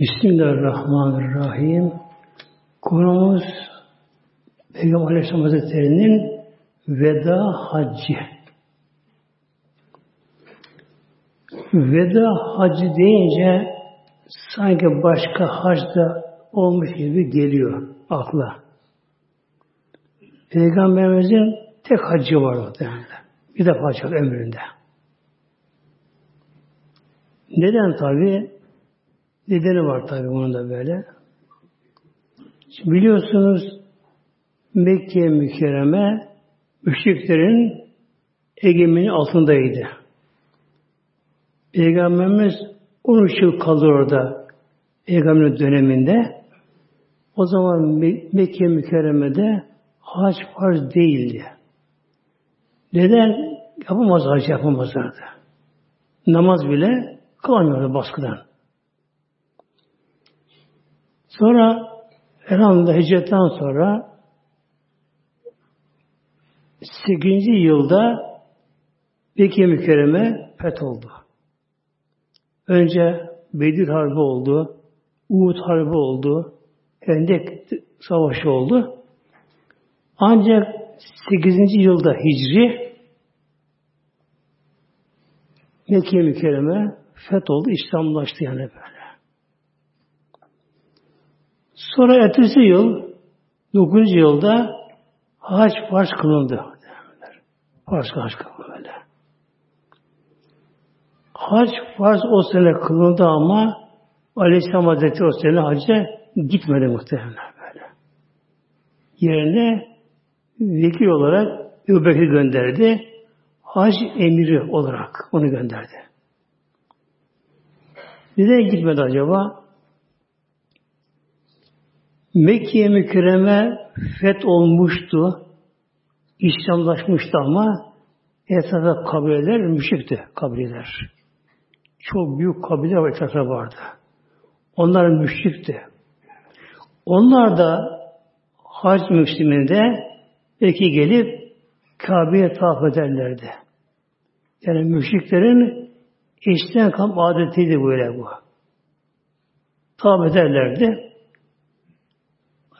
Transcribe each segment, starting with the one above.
Bismillahirrahmanirrahim. Konumuz Peygamber Aleyhisselam Hazretleri'nin veda haccı. Veda hacı deyince sanki başka hacda olmuş gibi geliyor akla. Peygamberimizin tek hacı var muhtemelen. Bir defa hacı ömründe. Neden tabi? Nedeni var tabi bunun da böyle. Şimdi biliyorsunuz Mekke mükerreme müşriklerin egemeni altındaydı. Peygamberimiz 13 yıl kaldı orada Peygamberin döneminde. O zaman Mekke mükerremede hac farz değildi. Neden? Yapamaz hac yapamazlardı. Namaz bile kılamıyordu baskıdan. Sonra elhamdülillah hicretten sonra 8. yılda Mekke mükerreme oldu. Önce Bedir Harbi oldu, Uhud Harbi oldu, Hendek Savaşı oldu. Ancak 8. yılda Hicri Mekke mükerreme feth oldu, İslamlaştı yani böyle. Sonra ertesi yıl 9. yılda hac farz kılındı. Farz hac kılındı böyle. Hac farz o sene kılındı ama Aleyhisselam Hazretleri o sene hacca gitmedi muhtemelen böyle. Yerine vekil olarak Ebu gönderdi. Hac emiri olarak onu gönderdi. Neden gitmedi acaba? Mekke mükerreme feth olmuştu. İslamlaşmıştı ama etrafta kabileler müşrikti kabileler. Çok büyük kabile var etrafta vardı. Onlar müşrikti. Onlar da hac mevsiminde belki gelip Kabe'ye tavaf ederlerdi. Yani müşriklerin eşten kam adetiydi böyle bu. Tavaf ederlerdi.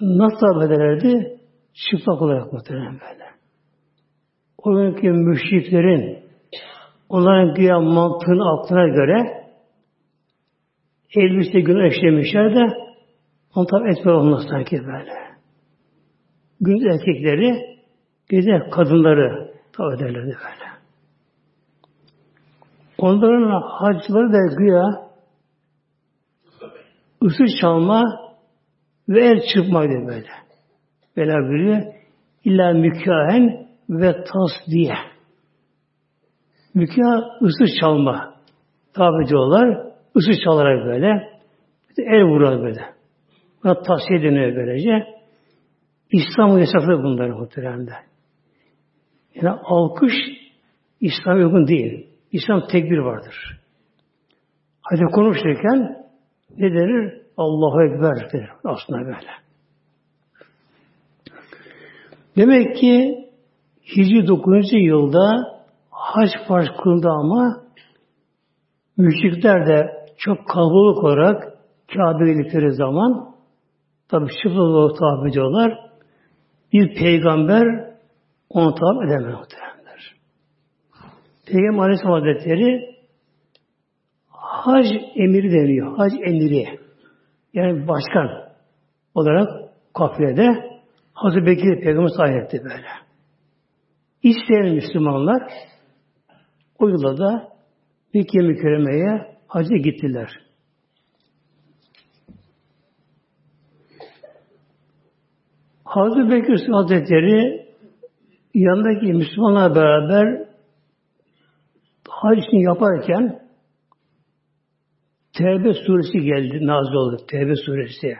Nasıl tavaf ederlerdi? Çıplak olarak muhtemelen böyle. O günkü müşriklerin onların güya mantığın aklına göre elbise günü eşlemişler de onu tabi etme olmaz sanki böyle. Gün erkekleri gece kadınları tabi ederlerdi böyle. Onların hacıları da güya ısı çalma ve el çırpmaydı böyle. Böyle buyuruyor. İlla mükahen ve tas diye. Mükah ısı çalma. Tabi ediyorlar. Isı çalarak böyle. El vuruyor böyle. Buna tavsiye deniyor böylece. İslam yasaklı bunların muhteremde. Yani alkış İslam uygun değil. İslam tekbir vardır. Hadi konuşurken ne denir? Allahu Ekber denir aslında böyle. Demek ki Hicri 9. yılda hac farz kılındı ama müşrikler de çok kalabalık olarak Kabe'ye gittikleri zaman tabi çıplak olarak tabi ediyorlar. Bir peygamber onu tabi edemez muhtemelenler. Peygamber Aleyhisselam Hazretleri hac emiri deniyor. Hac emiri. Yani başkan olarak kafilede Hazreti Bekir Peygamber sahibi böyle. İsteyen Müslümanlar o yılda da Mekke mükerremeye hacı gittiler. Hazreti Bekir Hazretleri yanındaki Müslümanlar beraber hac için yaparken Tevbe suresi geldi, nazil oldu. Tevbe suresi.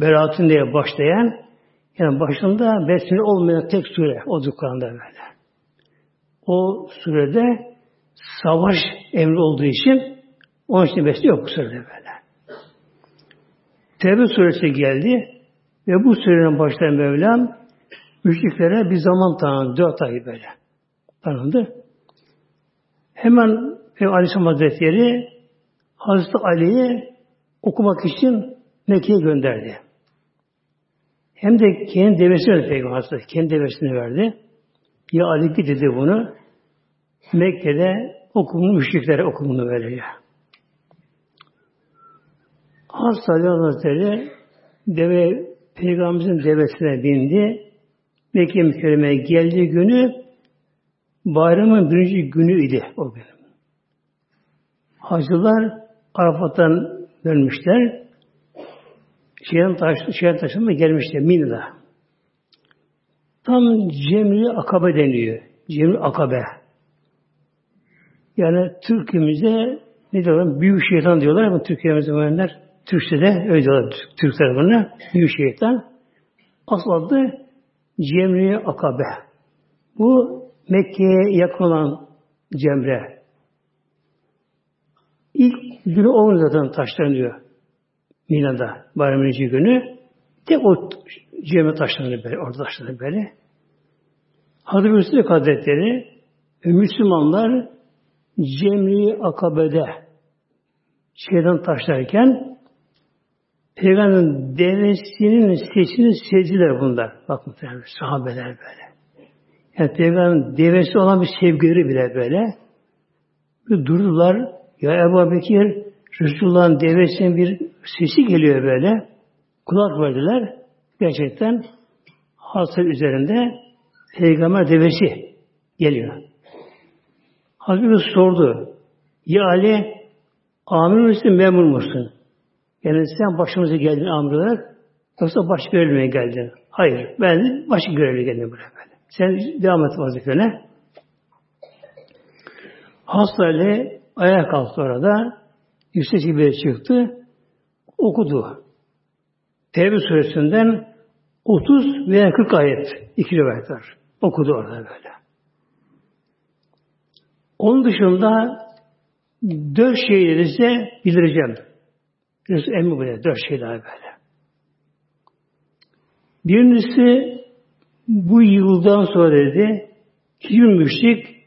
Beratın diye başlayan, yani başında besmele olmayan tek sure o Kur'an'da böyle. O surede savaş emri olduğu için onun için besmele yok bu surede böyle. Tevbe suresi geldi ve bu surenin başlayan Mevlam müşriklere bir zaman tanıdı. Dört ay böyle tanındı. Hemen Aleyhisselam Hazretleri Hazreti Ali'ye okumak için Mekke'ye gönderdi. Hem de kendi devesini verdi Peygamber Kendi devesini verdi. Ya Ali git dedi bunu. Mekke'de okumunu müşriklere okumunu böylece. Hazreti Hazretleri deve Peygamberimizin devesine bindi. Mekke mükerremeye geldiği günü bayramın birinci günü idi o gün. Hacılar Arafat'tan dönmüşler. Şeyden taş, şeyden taşınma gelmişler Mina'da. Tam Cemri Akabe deniyor. Cemri Akabe. Yani Türk'ümüzde ne diyorlar? Büyük şeytan diyorlar ama Türkiye'mizde mühendiler. Türkçe'de öyle diyorlar Türk tarafına. Büyük şeytan. Asıl adı Cemri Akabe. Bu Mekke'ye yakın olan Cemre. İlk günü o zaten taşlanıyor. Mina'da bayramın günü. Tek o Cemre taşlanıyor böyle, orada taşlanıyor böyle. Hazreti Hüsnü Hazretleri Müslümanlar Cemri Akabe'de şeyden taşlarken Peygamberin devesinin sesini sezdiler bunlar. Bak muhtemelen sahabeler böyle. Yani Peygamberin devesi olan bir sevgileri bile böyle. Bir durdular. Ya Ebu Bekir Resulullah'ın devesinin bir sesi geliyor böyle. Kulak verdiler. Gerçekten hasır üzerinde Peygamber devesi geliyor. Hazreti sordu. Ya Ali amir misin memur musun? Yani sen başımıza geldin amir olarak yoksa baş görevliye geldin. Hayır ben baş görevliye geldim buraya. Sen devam et vazifene. Hasta Ali ayağa kalktı orada. Yüksek bir çıktı. Okudu. Tevbe suresinden 30 veya 40 ayet. iki rivayet var. Okudu orada böyle. Onun dışında dört şeyleri size bildireceğim. Biraz emmi böyle, dört şeyler böyle. Birincisi bu yıldan sonra dedi hiçbir müşrik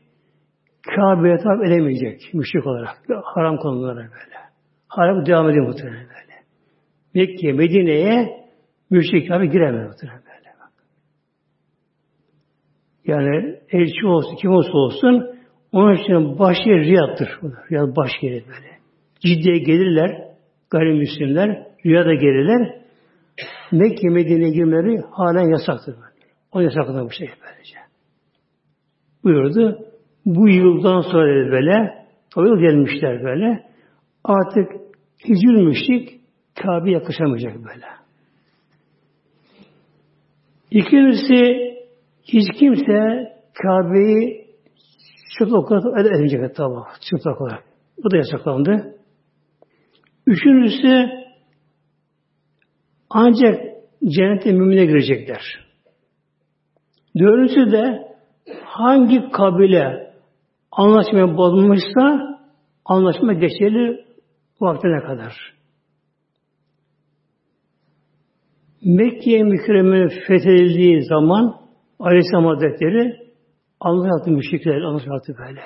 Kabe'ye tavaf edemeyecek müşrik olarak. Haram konulara böyle. Haram devam ediyor muhtemelen böyle. Mekke, Medine'ye müşrik Kabe giremez muhtemelen böyle. Yani elçi olsun, kim olsa olsun onun için baş yeri Riyad'dır. Riyad baş yeri böyle. Ciddiye gelirler, gayrimüslimler, Riyad'a gelirler. Mekke, Medine'ye girmeleri halen yasaktır. Böyle. O yasakladı bu şey böylece. Buyurdu. Bu yıldan sonra dedi böyle, o yıl gelmişler böyle. Artık hicr müşrik Kabe yakışamayacak böyle. İkincisi hiç kimse Kabe'yi Çıplak olarak edemeyecek tamam. Çıplak olarak. Bu da yasaklandı. Üçüncüsü ancak cennete mümine girecekler. Dördüncüsü de hangi kabile anlaşmaya bozulmuşsa anlaşma geçerli vaktine kadar. Mekke'ye mükerremenin fethedildiği zaman Aleyhisselam Hazretleri Allah yaptı müşrikler, Allah yaptı böyle.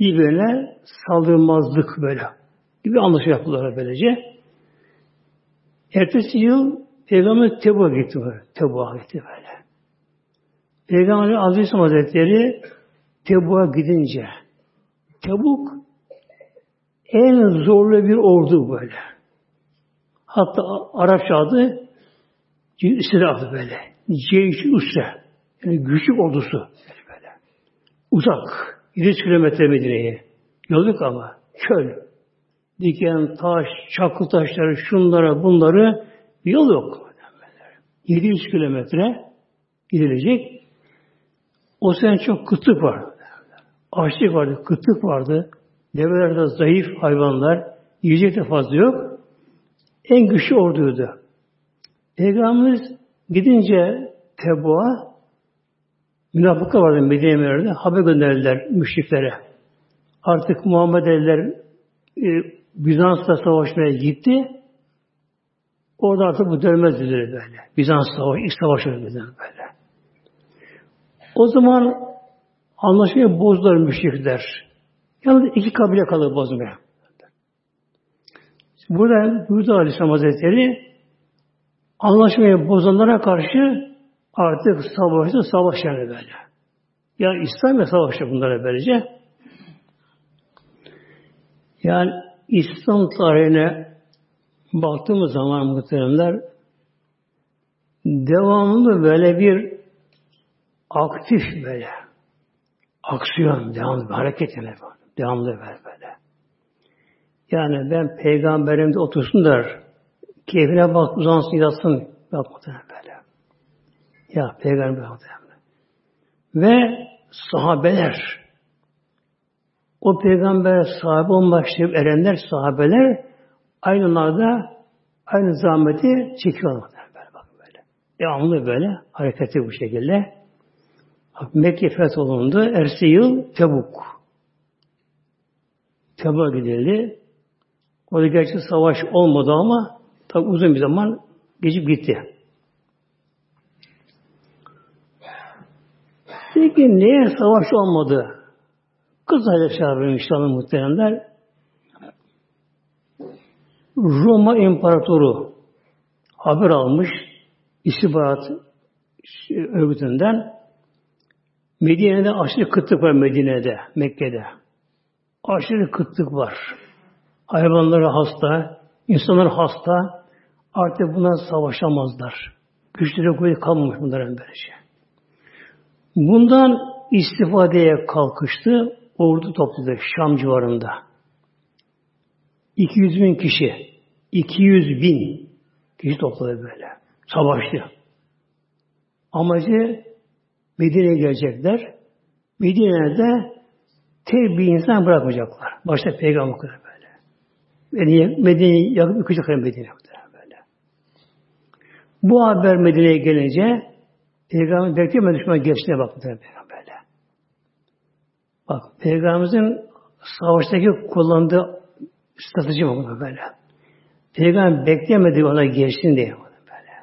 Birbirine saldırmazlık böyle. Gibi anlaşma yaptılar böylece. Ertesi yıl Peygamber Tebu'a gitti böyle. Tebu'a gitti böyle. Peygamber Aleyhisselam Hazretleri Tebu'a gidince Tebuk en zorlu bir ordu böyle. Hatta Arapça adı Üsre böyle. Ceyş Üsre. Yani güçlük ordusu. Uzak. 100 kilometre Medine'ye. Yol yok ama. Köl. Diken, taş, çakıl taşları, şunlara, bunları yol yok. 700 kilometre gidilecek. O sene çok kıtlık var. Açlık vardı, kıtlık vardı. Develerde zayıf hayvanlar, yiyecek de fazla yok. En güçlü orduydu. Peygamberimiz gidince Tebu'a Münafıklar vardı Medine Münevvere'de. Haber gönderdiler müşriklere. Artık Muhammed eller e, Bizans'la savaşmaya gitti. Orada artık bu dönmez dedi böyle. Bizans savaşı, ilk savaşı böyle. O zaman anlaşmayı bozdular müşrikler. Yalnız iki kabile kalır bozmaya. Burada buyurdu Aleyhisselam Hazretleri anlaşmayı bozanlara karşı artık savaşta savaş yani böyle. Ya İslam ve savaşta bunlara böylece. Yani İslam tarihine baktığımız zaman muhteremler devamlı böyle bir aktif böyle aksiyon, devamlı bir hareket yani devamlı böyle böyle. Yani ben peygamberimde otursun der, keyfine bak, uzansın, yatsın, bakmadan böyle. Ya peygamber muhtemelen. Ve sahabeler, o peygamber sahibi olmak erenler, sahabeler aynılarda aynı zahmeti çekiyorlar. Böyle, bak böyle. Devamlı böyle hareketi bu şekilde. Mekke fetholundu. Ersi yıl Tebuk. Tebuk'a gidildi. Orada gerçi savaş olmadı ama tabi uzun bir zaman geçip gitti. Peki niye savaş olmadı? Kısaca çağırıyor inşallah muhteremler. Roma İmparatoru haber almış istihbarat örgütünden Medine'de aşırı kıtlık var Medine'de, Mekke'de. Aşırı kıtlık var. Hayvanları hasta, insanlar hasta. Artık buna savaşamazlar. Güçleri kuvveti kalmamış bunların böylece. Bundan istifadeye kalkıştı. Ordu topladı Şam civarında. 200 bin kişi. 200 bin kişi topladı böyle. Savaştı. Amacı Medine'ye gelecekler. Medine'de tek bir insan bırakmayacaklar. Başta peygamber kadar böyle. Medine'yi Medine yakıp yıkacaklar Medine'ye böyle. Bu haber Medine'ye gelince peygamber beklemedi düşman geçtiğine bak böyle. Bak peygamberimizin savaştaki kullandığı strateji bu böyle. Peygamber beklemedi ona geçsin diye böyle.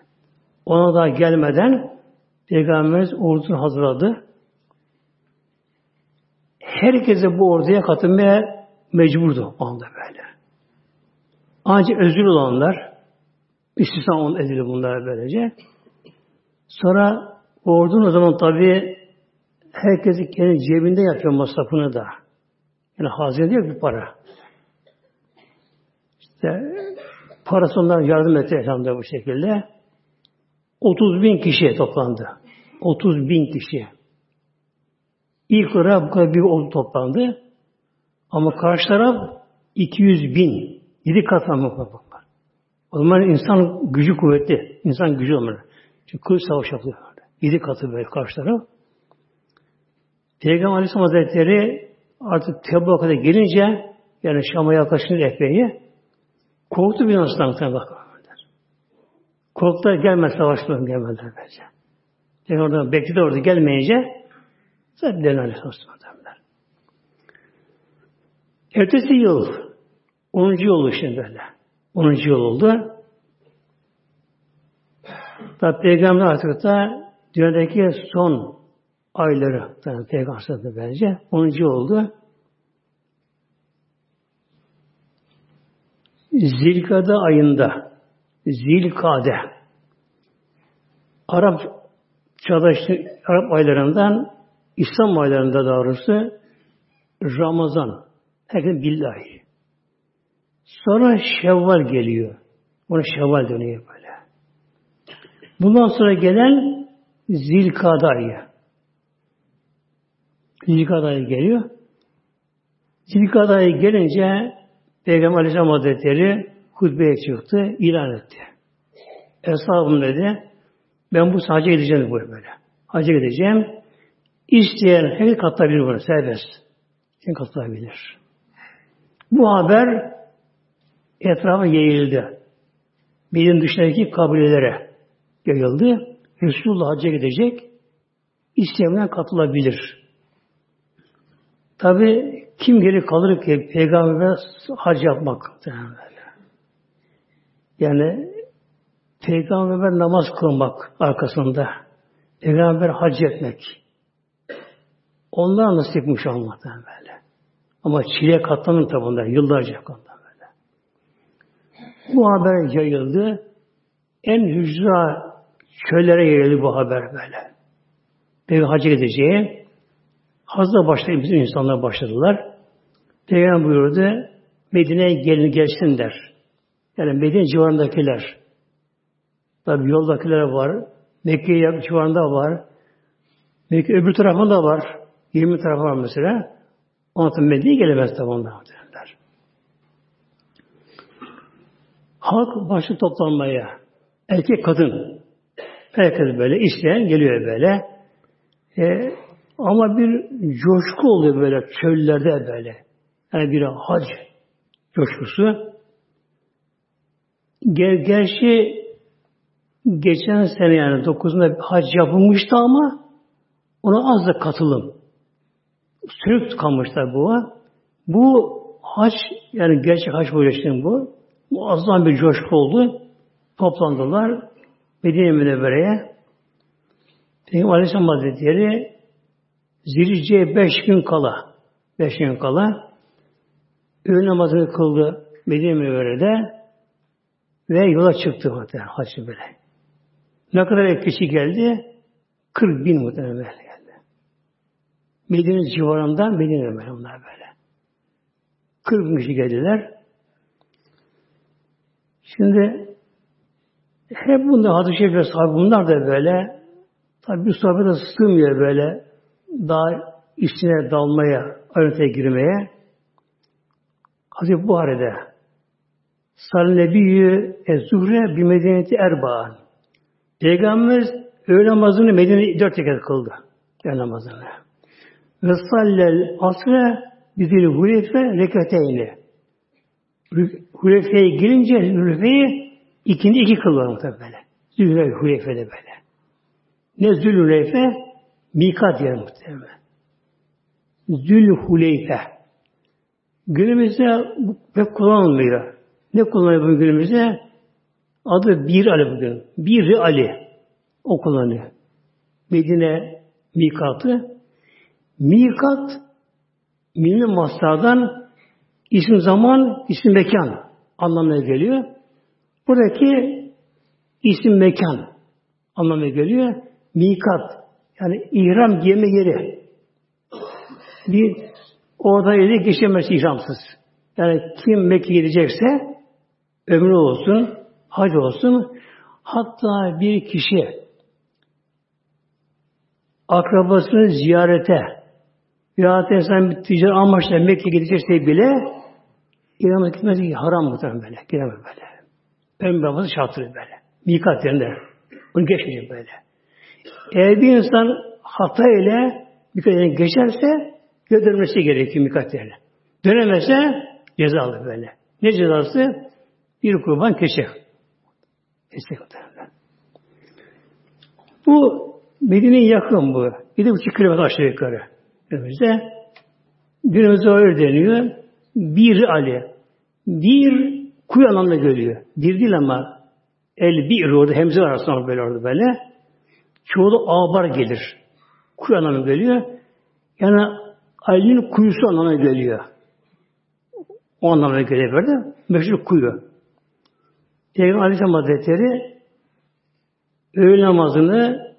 Ona da gelmeden Peygamberimiz ordusunu hazırladı. Herkese bu orduya katılmaya mecburdu o anda böyle. Ancak özür olanlar istisna on edildi bunlar böylece. Sonra ordunun o zaman tabi herkesi kendi cebinde yapıyor masrafını da. Yani hazine diyor bir para. İşte parası onlara yardım etti elhamdülillah bu şekilde. 30 bin kişi toplandı. 30 bin kişi. İlk olarak bu kadar bir ordu toplandı. Ama karşı taraf 200 bin. 7 kat var. O zaman insan gücü kuvvetli. İnsan gücü olmalı. Çünkü kılıç savaş yapıyor. 7 katı böyle karşı taraf. Peygamber Aleyhisselam Hazretleri artık Tebuk'a kadar gelince yani Şam'a yaklaşınca epey korktu bir nasıl bak. Korktular gelmez savaştılar gelmediler bence. Yani orada bekledi orada gelmeyince zaten dönen Aleyhisselam Ertesi yıl 10. yıl işte böyle. 10. yıl oldu. Tabi Peygamber artık da dünyadaki son ayları yani Peygamber bence 10. yıl oldu. Zilkade ayında Zilkade Arap çağdaşı Arap aylarından İslam aylarında doğrusu Ramazan. Herkes billahi. Sonra Şevval geliyor. Ona Şevval dönüyor böyle. Bundan sonra gelen Zilkade ayı. Zilkade ayı geliyor. Zilkade ayı gelince Peygamber Aleyhisselam Hazretleri hutbeye çıktı, ilan etti. Eshabım dedi, ben bu sadece gideceğim böyle böyle. Hacca gideceğim. İsteyen her katılabilir bunu, serbest. Kim katılabilir? Bu haber etrafa yayıldı. Benim dışındaki kabilelere yayıldı. Resulullah hacca gidecek. İsteyenler katılabilir. Tabi kim geri kalır ki peygamber hac yapmak? Yani peygamber namaz kılmak arkasında. Peygamber hac etmek. Onlar nasipmiş Allah'tan böyle. Ama çile katlanın tabi bunlar. Yıllarca katlanın böyle. Bu haber yayıldı. En hücra çöllere yayıldı bu haber böyle. Peygamber hacı gideceği. Hazda başladı, bütün insanlar başladılar. Peygamber buyurdu, Medine'ye gelin gelsin der. Yani Medine civarındakiler. Tabi yoldakiler var. Mekke civarında var. Mekke öbür tarafında var. 20 tarafı var mesela. Tabi Medine'ye gelemez tabi onlar. Der. Halk başı toplanmaya. Erkek kadın. Herkes böyle isteyen geliyor böyle. E, ama bir coşku oluyor böyle çöllerde böyle. Yani bir hac coşkusu. Ger gerçi geçen sene yani 9'unda hac yapılmıştı ama ona az da katılım. Sürük kalmışlar bu. Bu hac yani gerçek hac projesi bu. Muazzam bir coşku oldu. Toplandılar. Medine Münevvere'ye. Peygamber Aleyhisselam Hazretleri Zilce beş gün kala beş gün kala öğün namazını kıldı Medine Münevvere'de ve yola çıktı muhtemelen hacı böyle. Ne kadar kişi geldi? 40 bin muhtemelen geldi. Medine civarından Medine böyle böyle. 40 bin kişi geldiler. Şimdi hep bunda hadis-i şerifler sahibi bunlar da böyle tabi bir sohbete sığmıyor böyle daha içine dalmaya, ayrıntıya girmeye. Hazreti Buhari'de Sal Nebiyyü Ez-Zuhre bir medeniyeti erbağın. Peygamberimiz öğle namazını Medine'de dört rekat kıldı. Öğle namazını. Ve sallel asre bizil hulefe rekateyni. Hulefe'ye girince Hulefe'yi ikindi iki kıldı muhtemelen. Zülhüle Hulefe'de böyle. Ne Zülhülefe? Mikat yer muhtemelen. Zülhuleyfe. Günümüzde pek kullanılmıyor. Ne kullanıyor bugün günümüzde? Adı Bir Ali bugün. Bir Ali. O kullanıyor. Medine mikatı. Mikat milli mastardan isim zaman, isim mekan anlamına geliyor. Buradaki isim mekan anlamına geliyor. Mikat yani ihram giyme yeri. Bir orada yeri geçemez ihramsız. Yani kim Mekke gidecekse ömrü olsun, hac olsun. Hatta bir kişi akrabasını ziyarete ya insan bir ticari amaçla Mekke gidecekse bile İran'a gitmez ki haram muhtemelen böyle. Giremez böyle. Babası şartlı böyle. Mikat yerinde. Bunu geçmeyecek böyle. Eğer bir insan hata ile birkaç yerine geçerse göndermesi gerekiyor birkaç yerine. Dönemezse cezalı böyle. Ne cezası? Bir kurban keçe. Kesecek Bu Medine'ye yakın bu. Bir de buçuk kilometre aşağı yukarı. Günümüzde. Günümüzde öyle deniyor. Bir Ali. Bir kuyu anlamda görüyor. Bir değil ama el bir orada hemze arasında böyle orada böyle. Çoğu da ağbar gelir. Kuyu anlamına geliyor. Yani Ali'nin kuyusu anlamına geliyor. O anlamına geliyor böyle. Meşhur kuyu. Peygamber Aleyhisselam Hazretleri öğle namazını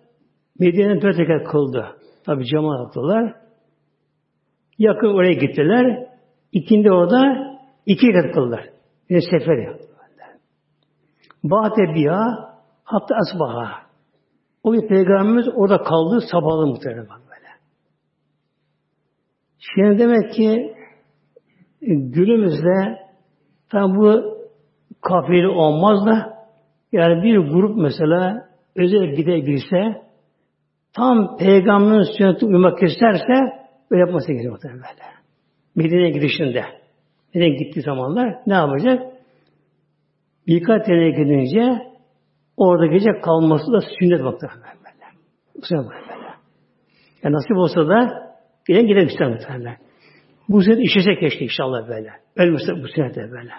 Medine'den dört rekat kıldı. Tabi cemaat yaptılar. Yakın oraya gittiler. İkindi orada iki rekat kıldılar. Yine sefer yaptılar. Ba'de biha hatta asbaha. O bir peygamberimiz orada kaldı sabahlı muhtemelen böyle. Şimdi demek ki günümüzde tam bu kafiri olmaz da yani bir grup mesela özel gidebilse tam peygamberin sünneti uymak isterse böyle yapması gerekiyor muhtemelen böyle. Medine'ye gidişinde. Medine'ye gittiği zamanlar ne yapacak? Birkaç yerine gidince Orada gece kalması da sünnet vakti. Sünnet vakti. Yani nasip olsa da giden gidelim ister muhtemelen. Bu sünnet işese keşke inşallah böyle. Ölmese bu sünnet de böyle.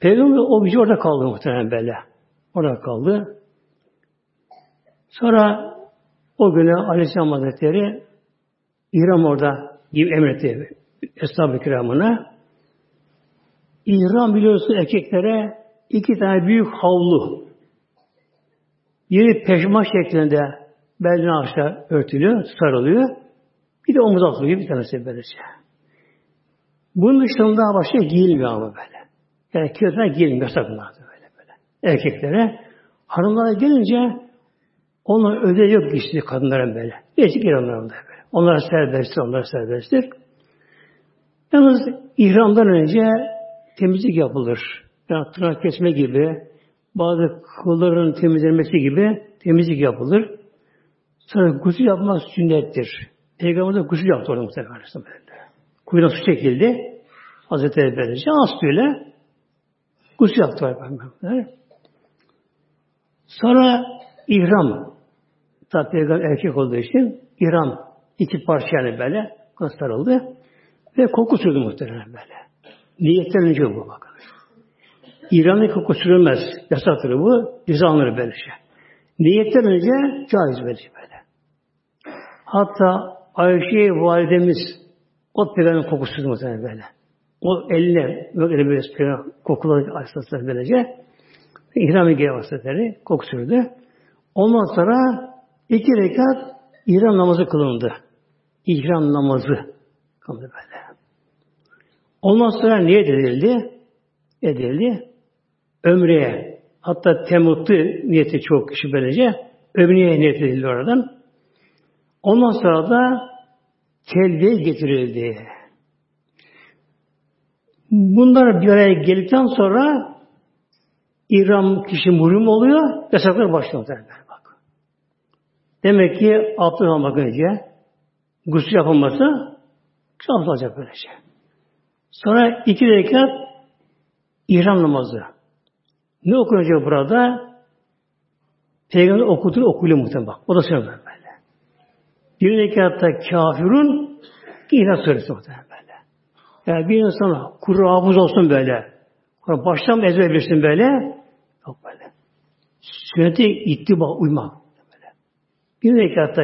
Peygamber o gece orada kaldı muhtemelen böyle. Orada kaldı. Sonra o güne Aleyhisselam Hazretleri İhram orada gibi emretti Eshab-ı Kiram'ına. İhram biliyorsun erkeklere iki tane büyük havlu. Biri peşma şeklinde belden aşağı örtülüyor, sarılıyor. Bir de omuz atılıyor bir tanesi böylece. Bunun dışında başka giyilmiyor ama böyle. Yani kilotlar giyilmiyor, yasak böyle böyle. Erkeklere. Hanımlara gelince onlar ödev yok işte kadınların böyle. Değişik İranlarında böyle. Onlar serbesttir, onlar serbesttir. Yalnız ihramdan önce temizlik yapılır. Yani tırnak kesme gibi, bazı kılların temizlenmesi gibi temizlik yapılır. Sonra gusül yapmak sünnettir. Peygamber de gusül yaptı orada muhtemelen. Kuyruğuna su çekildi. Hazreti Ebel'e az suyla gusül yaptı Peygamber. Sonra ihram. Tabi peygamber erkek olduğu için ihram iki parça yani böyle sarıldı. Ve koku sürdü muhtemelen böyle. Niyetten önce bu bakın. İran'da koku sürülmez. Yasaktır bu. Ceza alınır böyle şey. Niyetten önce caiz böyle böyle. Hatta Ayşe validemiz o peygamberin kokusu muhtemelen böyle. O eline, böyle böyle kokuları açtılar böylece. İhram-ı Geye vasıfları koku sürdü. Ondan sonra iki rekat İhram namazı kılındı. İhram namazı kılındı böyle. Ondan sonra niyet edildi? Edildi. Ömreye. Hatta temutlu niyeti çok kişi böylece. Ömreye niyet edildi oradan. Ondan sonra da telbiye getirildi. Bunlar bir araya geldikten sonra İram kişi muhrim oluyor, yasaklar başlıyor bak. Demek ki abdest almak önce gusül yapılması abdest alacak böylece. Sonra iki rekat İhram namazı. Ne okunacak burada? Peygamber okuduğu okuyla muhtemelen bak. O da söylüyor böyle. Bir rekatta kafirun İhlas suresi muhtemelen. Yani bir insana kuru hafız olsun böyle. Baştan ezber bilsin böyle. Yok böyle. Sünnete ittiba uyma. Böyle. Bir rekatta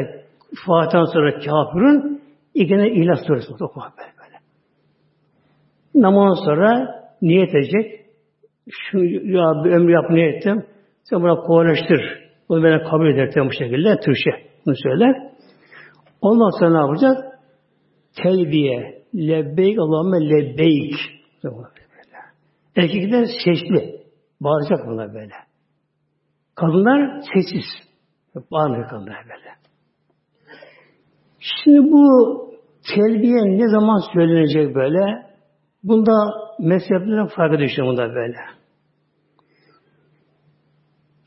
Fatiha'dan sonra kafirun ikine İhlas suresi okumak böyle. böyle. Namazdan sonra niyet edecek. Şu ya bir ömrü yap niyet ettim. Sen buna kolaylaştır. Bunu bana kabul eder bu şekilde. Türkçe bunu söyler. Ondan sonra ne yapacak? Telbiye. Lebbeyk Allahümme lebbeyk. Erkekler sesli. Bağıracak bunlar böyle. Kadınlar sessiz. Bağırmıyor kadınlar böyle. Şimdi bu telbiye ne zaman söylenecek böyle? Bunda mezheplerin farkı düşüyor bunda böyle.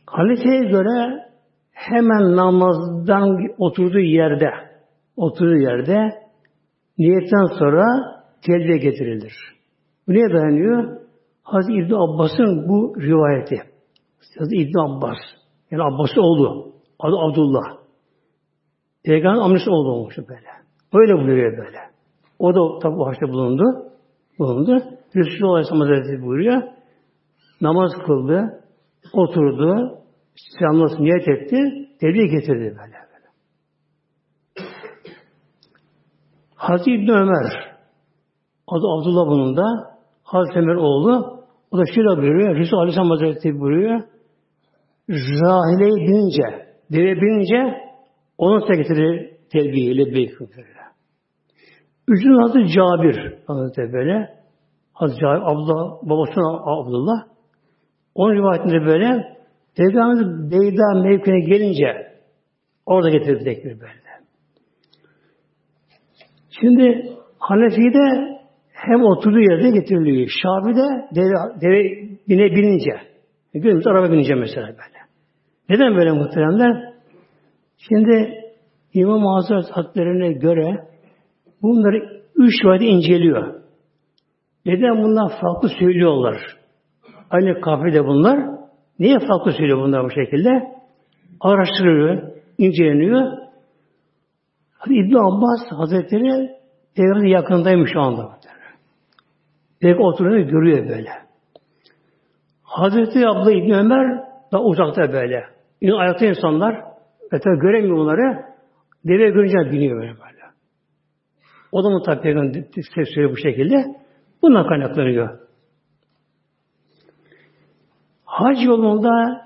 Halifeye göre hemen namazdan oturduğu yerde oturduğu yerde niyetten sonra telbiye getirilir. Bu neye dayanıyor? Hazreti İbni Abbas'ın bu rivayeti. Hazreti İbni Abbas. Yani Abbas'ın oğlu. Adı Abdullah. Peygamber amcası oğlu olmuş böyle. Öyle buyuruyor böyle. O da tabi o haçta bulundu. Bulundu. Resulullah Aleyhisselam Hazretleri buyuruyor. Namaz kıldı. Oturdu. Selamlasın niyet etti. Tebliğ getirdi böyle. Hazreti İbni Ömer adı Abdullah bunun da Hazreti Ömer oğlu o da şöyle buyuruyor. Resul Aleyhisselam Hazretleri buyuruyor. Rahileyi binince, deve binince onun da getirir telbiyeyle beyköpürüyor. Üçüncü adı Cabir Hazreti böyle. Hazreti Cabir, Abdullah, babasının Abdullah. Onun rivayetinde böyle Peygamberimiz Beyda mevkine gelince orada getirdi tekbir böyle. Şimdi Hanefi'de hem oturduğu yerde getiriliyor. Şafi'de deve, deve bine binince. Günümüz araba binince mesela böyle. Neden böyle muhteremler? Şimdi İmam Hazret Hatlerine göre bunları üç vade inceliyor. Neden bunlar farklı söylüyorlar? Aynı kafede bunlar. Niye farklı söylüyor bunlar bu şekilde? Araştırılıyor, inceleniyor. Hadi İbn Abbas Hazretleri Peygamber'in yakındaymış şu anda. Peygamber oturuyor görüyor böyle. Hazreti Abla İbni Ömer da uzakta böyle. Yine ayakta insanlar ve tabi göremiyor onları. Deve görünce biniyor böyle böyle. O da mutlaka peygamber söylüyor bu şekilde. Bundan kaynaklanıyor. Hac yolunda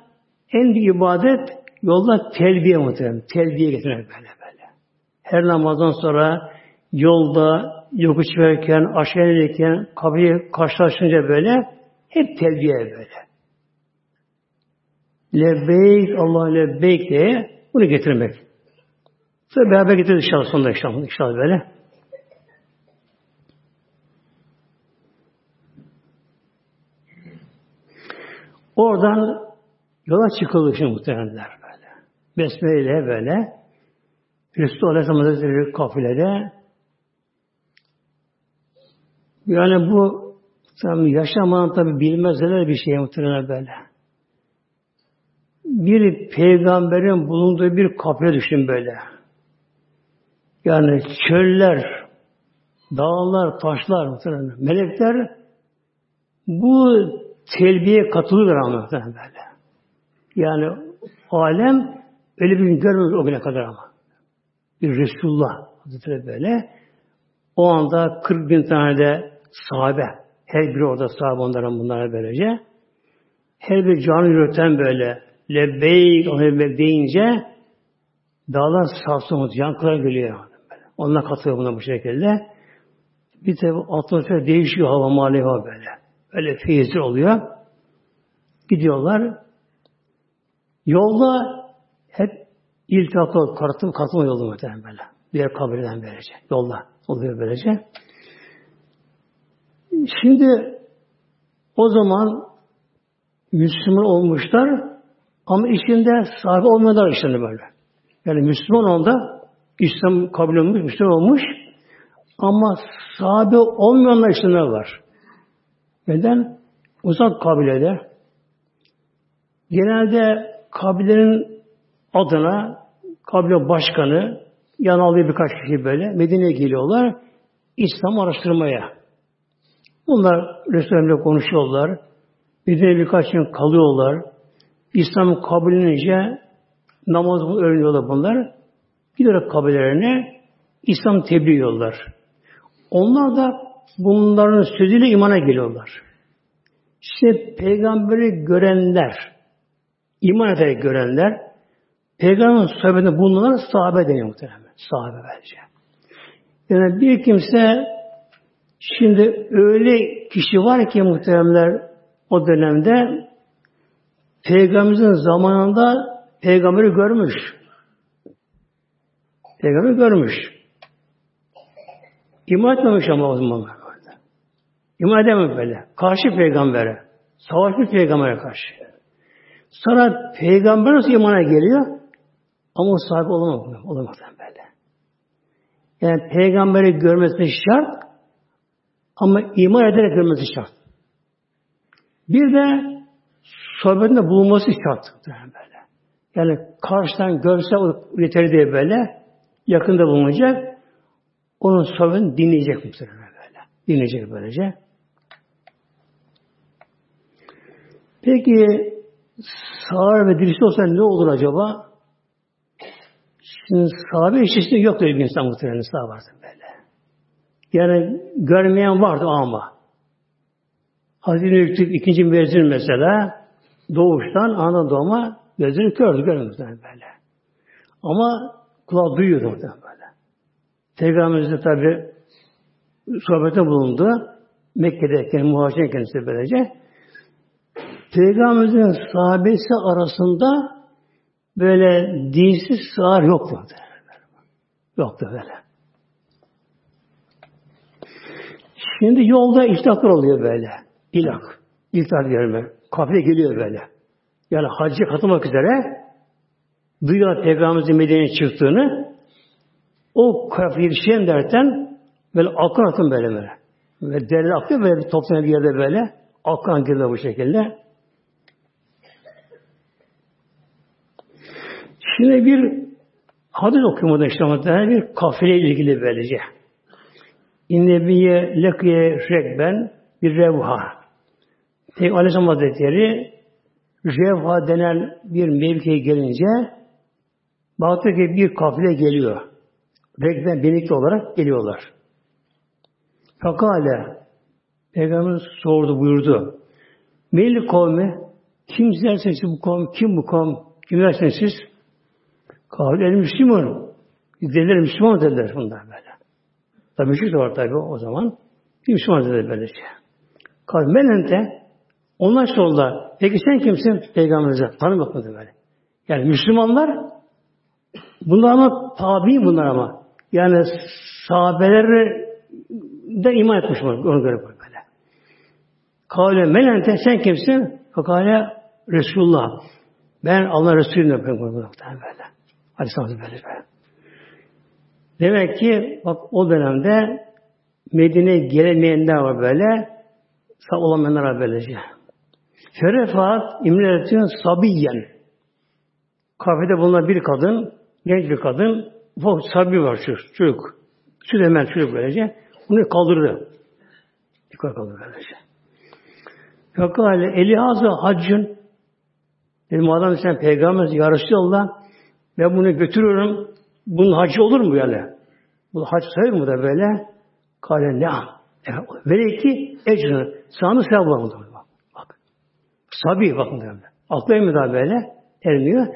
en büyük ibadet yolda telbiye muhtemelen. Telbiye getirmek böyle. Her namazdan sonra yolda yokuş çıkarken, aşağı inerken, kabri karşılaşınca böyle hep telbiye böyle. Lebbeyk, Allah lebbeyk diye bunu getirmek. Sonra beraber getiririz inşallah sonunda inşallah, inşallah böyle. Oradan yola çıkıldı şimdi muhtemelenler böyle. Besmele böyle. Resulullah Aleyhisselam Hazretleri kafilede yani bu tabi yaşamadan tabi bilmezler bir şey muhtemelen böyle. Bir peygamberin bulunduğu bir kapıya düşün böyle. Yani çöller, dağlar, taşlar muhtemelen. Melekler bu telbiye katılırlar ama böyle. Yani alem öyle bir gün görmüyor o güne kadar ama. Bir Resulullah Hazretleri böyle. O anda 40 bin tane de sahabe. Her biri orada sahabe onların bunlara böylece. Her bir canı yürüten böyle lebbeyk lebbeyk deyince dağlar sarsılmış, yankılar geliyor. Onlar katılıyor buna bu şekilde. Bir de atmosfer değişiyor hava mali var böyle. Öyle feyizli oluyor. Gidiyorlar. Yolda hep iltihapla katılma, katılma yolu muhtemelen böyle. Diğer kabirden böylece. Yolda oluyor böylece. Şimdi o zaman Müslüman olmuşlar ama içinde sahibi olmayanlar işte böyle. Yani Müslüman onda İslam kabul olmuş, Müslüman olmuş ama sahibi olmayanlar içinde var. Neden? Uzak kabilede genelde kabilenin adına kabile başkanı yan alıyor birkaç kişi böyle Medine'ye geliyorlar İslam araştırmaya. Bunlar Resulü'yle konuşuyorlar. Medine'ye birkaç gün kalıyorlar. İslam kabul edince namazını öğreniyorlar bunlar. Giderek kabilelerine İslam tebliğ ediyorlar. Onlar da bunların sözüyle imana geliyorlar. İşte peygamberi görenler, iman ederek görenler, peygamberin sohbetinde bulunanlar sahabe deniyor muhtemelen. Sahabe bence. Yani bir kimse Şimdi öyle kişi var ki muhteremler o dönemde Peygamberimizin zamanında peygamberi görmüş. Peygamberi görmüş. İman etmemiş ama o zaman. İman edemem böyle. Karşı peygambere. Savaşmış peygambere karşı. Sonra peygamber nasıl imana geliyor? Ama o sahibi olamaz. Olamaz böyle. Yani peygamberi görmesi şart ama iman ederek görmesi şart. Bir de sohbetinde bulunması şart. Böyle. Yani karşıdan görse o yeterli diye böyle yakında bulunacak. Onun sohbetini dinleyecek muhtemelen böyle. Dinleyecek böylece. Peki sağır ve dirisi olsa ne olur acaba? Şimdi sahabe içerisinde yok öyle bir insan muhtemelen sağ vardı böyle. Yani görmeyen vardı ama. Hazreti Mevlüt ikinci müezzin mesela doğuştan ana doğma gözünü kördü görmüyordu böyle. Ama kulağı duyuyordu böyle. Peygamberimiz de tabi sohbete bulundu. Mekke'deyken muhacir kendisi böylece. Peygamberimizin sahabesi arasında böyle dinsiz sığar yoktu. Yoktu böyle. Şimdi yolda iltihaklar oluyor böyle. İlak. İltihak görme. Kafile geliyor böyle. Yani hacca katılmak üzere duyuyor Peygamberimizin Medine'ye çıktığını o kafile yetişen derken böyle akın akın böyle böyle. Ve derler akıyor böyle bir toplanıyor bir yerde böyle. Akın geliyor bu şekilde. Şimdi bir hadis okumadan işte bir kafile ilgili böylece. İnnebiye lekiye rekben bir revha. Peygamber Aleyhisselam Hazretleri revha denen bir mevkiye gelince baktı ki bir kafile geliyor. Rekben birlikte olarak geliyorlar. Fakale Peygamber sordu, buyurdu. Meyli kavmi kim derseniz bu kavm, kim bu kavm, kim derseniz siz? Kavli el Müslüman. Dediler Müslüman dediler bunlar böyle. Tabi müşrik de var tabi o zaman. Müslüman dediler böylece. Kavli menente onlar sordular. Peki sen kimsin? Peygamberimize. Tanımak böyle. Yani Müslümanlar bunlar ama tabi bunlar ama. Yani sahabeleri de iman etmiş ona göre böyle. Kale menente sen kimsin? Fakale Resulullah. Ben Allah Resulü'nün yapıyorum böyle. Aleyhisselam böyle böyle. Demek ki bak o dönemde Medine'ye gelemeyenler var böyle. Sağ olamayanlar var böylece. Şerefat imretün sabiyen. Kafede bulunan bir kadın, genç bir kadın, ufak sabi var şu çocuk. Süleyman çocuk böylece. Bunu kaldırdı. Yukarı kaldırdı böylece. Fekale Elihazı haccın Dedim adam sen peygamber ya Resulallah ben bunu götürüyorum. Bunun hacı olur mu yani? Bu hac sayılır mı da böyle? Kale ne? Vele ki ecrını. Sağını sevap var bak. Sabi bakın böyle. Aklı mı da böyle? Ermiyor.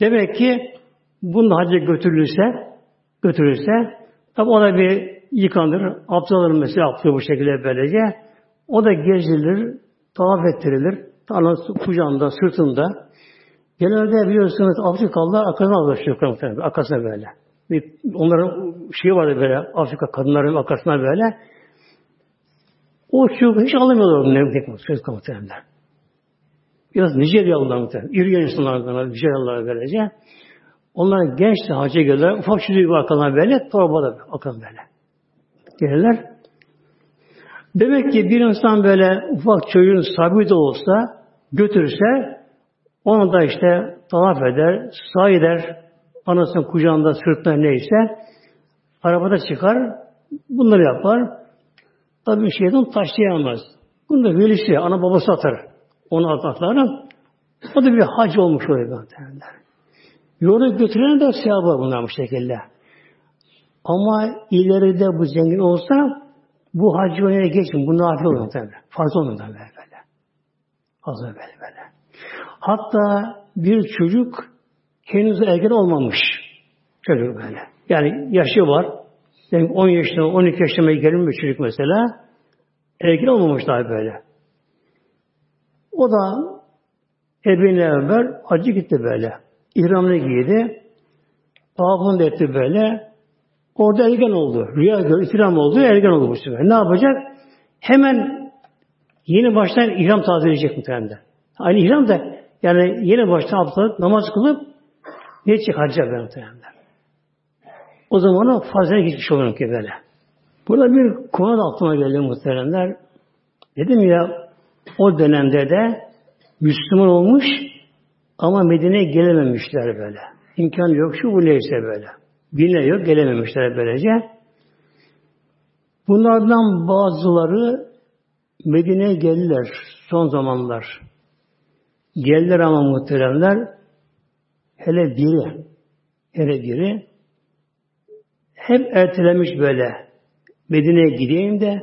Demek ki bunun hacı götürülürse götürülürse tabi ona bir yıkanır. Abdest alır mesela abdest bu şekilde böylece. O da gezilir, tavaf ettirilir. Anası kucağında, sırtında. Genelde biliyorsunuz Afrikalılar arkasına alışıyor. Arkasına böyle. Onların şeyi vardı böyle. Afrika kadınların arkasına böyle. O çocuk hiç alamıyorlar onu tek söz muhtemelen. Biraz Nijeryalılar muhtemelen. İri insanlar Nijeryalılar böylece. Onlar genç de hacca gelirler. Ufak çocuğu bir arkadan böyle. Torbada arkadan böyle. Gelirler. Demek ki bir insan böyle ufak çocuğun sahibi de olsa götürürse onu da işte tavaf eder, sağ eder, anasının kucağında, sırtında neyse arabada çıkar, bunları yapar. Tabi şeyden taşlayamaz. Bunu da velisi, ana babası atar. Onu atarlar. O da bir hac olmuş oluyor muhtemelenler. Yolu götüren de sevabı bunlar bu şekilde. Ama ileride bu zengin olsa bu hacı önüne geçin. Bu nafile olur tabi. Farz olmuyor tabi böyle. Fazla böyle böyle. Hatta bir çocuk henüz ergen olmamış. Çocuk böyle. Yani yaşı var. Yani 10 yaşında, 12 yaşında gelin bir çocuk mesela. Ergen olmamış daha böyle. O da ebeğine beraber hacı gitti böyle. İhramını giydi. Tavafını da etti böyle. Orada ergen oldu. Rüya gördü, ihram oldu, ergen oldu bu sefer. Ne yapacak? Hemen yeni baştan ihram tazeleyecek muhtemelen. Aynı ihram da yani yeni baştan abdest namaz kılıp ne hacca ben muhtemelen. O zaman o fazla geçmiş olur ki böyle. Burada bir konu da aklıma geldi muhteremler. Dedim ya o dönemde de Müslüman olmuş ama Medine'ye gelememişler böyle. İmkan yok şu bu neyse böyle. Bine yok, gelememişler böylece. Bunlardan bazıları Medine'ye geldiler son zamanlar. Geldiler ama muhteremler hele biri hele biri hep ertelemiş böyle Medine'ye gideyim de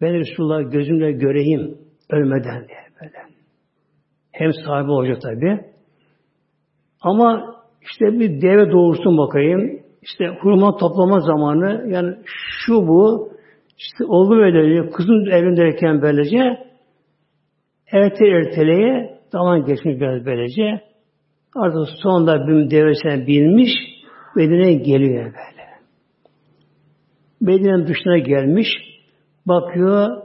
ben Resulullah gözümle göreyim ölmeden diye böyle. Hem sahibi olacak tabi. Ama işte bir deve doğursun bakayım. İşte hurma toplama zamanı yani şu bu işte oldu böyle kızın evindeyken böylece erte erteleye zaman geçmiş biraz böylece artık sonunda bir devresine binmiş Medine'ye geliyor böyle. Medine'nin dışına gelmiş bakıyor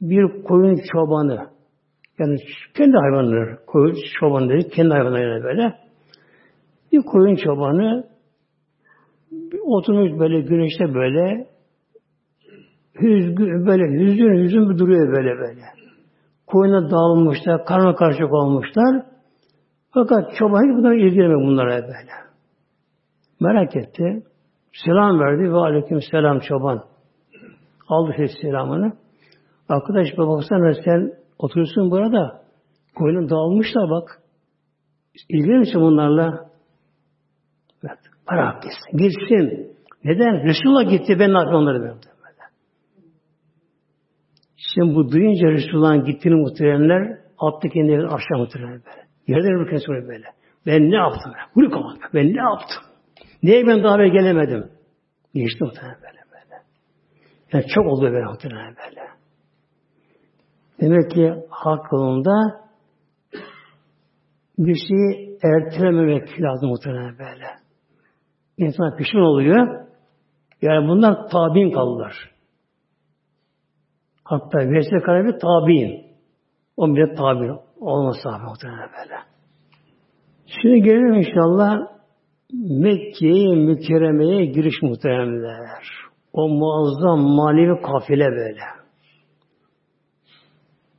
bir koyun çobanı yani kendi hayvanları koyun çobanı dedi kendi hayvanları böyle bir koyun çobanı oturmuş böyle güneşte böyle hüzgün, böyle hüzün hüzün duruyor böyle böyle. Koyuna dağılmışlar, karma karışık olmuşlar. Fakat çoban hiç bunlara ilgilenmiyor bunlara böyle. Merak etti. Selam verdi ve aleyküm selam çoban. Aldı ses selamını. Arkadaş baksana sen oturuyorsun burada. Koyunun dağılmışlar bak. İlgilenir misin bunlarla? Evet. Bırak gitsin. Gitsin. Neden? Resulullah gitti. Ben ne yapayım onları böyle. Şimdi bu duyunca Resulullah'ın gittiğini muhteremler attı kendini aşağı muhteremler böyle. Yerden bir kez böyle. Ben ne yaptım? Bunu kapattım. Ben ne yaptım? Niye ben daha beri gelemedim? Geçti muhtemelen böyle böyle. Yani çok oldu böyle muhtemelen böyle. Demek ki hak yolunda bir şeyi ertelememek lazım muhtemelen böyle. İnsan pişman oluyor. Yani bunlar tabi'in kalırlar. Hatta vesile karabi tabi'in. O bile tabi olmasa abi muhtemelen böyle. Şimdi gelelim inşallah Mekke'ye mükerremeye giriş muhteremler. O muazzam manevi kafile böyle.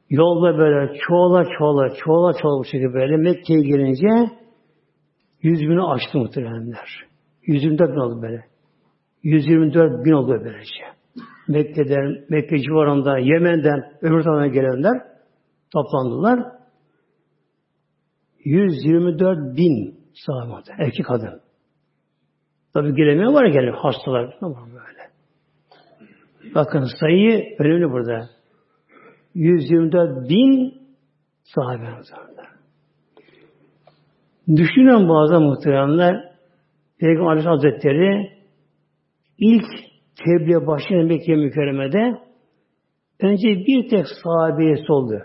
Yolda böyle çoğala çoğala çoğala çoğala bu şekilde böyle Mekke'ye gelince yüz bini aştı muhteremler. 124 bin oldu böyle. 124 bin oldu böylece. Mekke'den, Mekke civarında, Yemen'den, öbür tarafa gelenler toplandılar. 124 bin sahabe erkek kadın. Tabi gelemiyor var ya. Hastalar tamam böyle. Bakın sayı önemli burada. 124 bin sahabe Düşünün bazı muhteremler Peygamber Aleyhisselam Hazretleri ilk tebliğe başlayan Mekke mükerremede önce bir tek sahabesi oldu.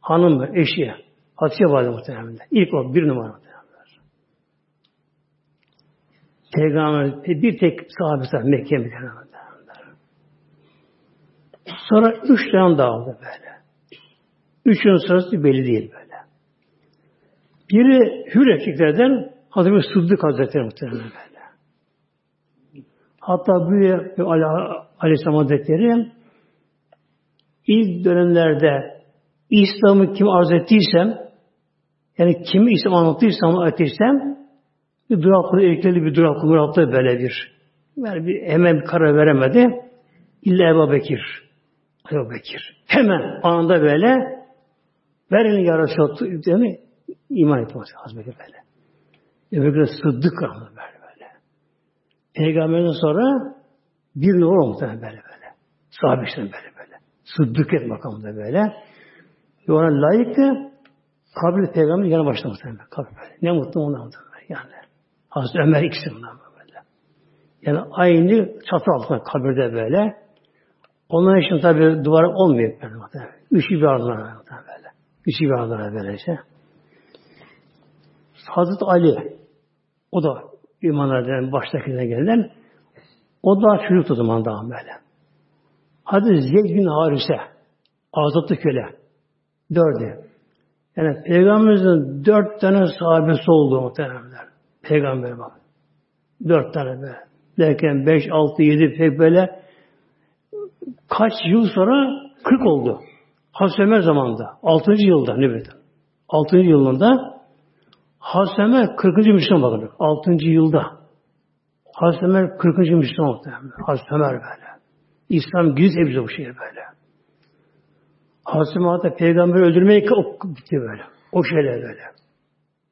Hanım, eşi. Hatice vardı muhtemelen. İlk o bir numara muhtemelen. Peygamber bir tek sahabesi var Mekke mükerremede. Sonra üç tane dağıldı böyle. Üçün sırası belli değil böyle. Biri hür erkeklerden Hazreti Sıddık Hazretleri muhtemelen böyle. Hatta bu Aleyhisselam Hazretleri ilk dönemlerde İslam'ı kim arz ettiysem yani kimi İslam anlattıysam ettiysem bir duraklı, erkekli bir duraklı duraklı böyle bir yani bir, hemen bir karar veremedi. İlla Ebu Bekir. Ebu Bekir. Hemen anında böyle verin ya Resulallah değil mi? İman etmez Hazreti böyle. Ebu Bekir Sıddık böyle böyle. Peygamberden sonra bir numara olmuş böyle böyle. Sahabişten böyle böyle. Sıddık et makamında böyle. Ve ona layıktı. Kabir peygamber yana başlamış böyle. Kabir böyle. Ne mutlu ona böyle. Yani. Hazreti Ömer ikisi bunlar böyle. Yani aynı çatı altında kabirde böyle. Onların için tabi duvar olmuyor. Böyle. Üçü bir ardına böyle. Üçü bir ardına böylece. Hazreti Ali o da imanlardan baştakine gelen o da çocuk o zaman daha böyle. Hadi Zeyd bin Harise azatlı köle. Dördü. Yani Peygamberimizin dört tane sahabesi oldu muhtemelenler. Peygamber bak. Dört tane böyle. Derken beş, altı, yedi pek böyle kaç yıl sonra kırk oldu. Hazreti Ömer zamanında. Altıncı yılda Nübüvvetin. Altıncı yılında Hazreti Ömer 40. Müslüman bakın. 6. yılda. Hazreti Ömer 40. Müslüman muhtemelen. Hazreti Ömer böyle. İslam güz ebze bu şehir böyle. Hazreti Ömer peygamberi öldürmeye gitti böyle. O şeyler böyle.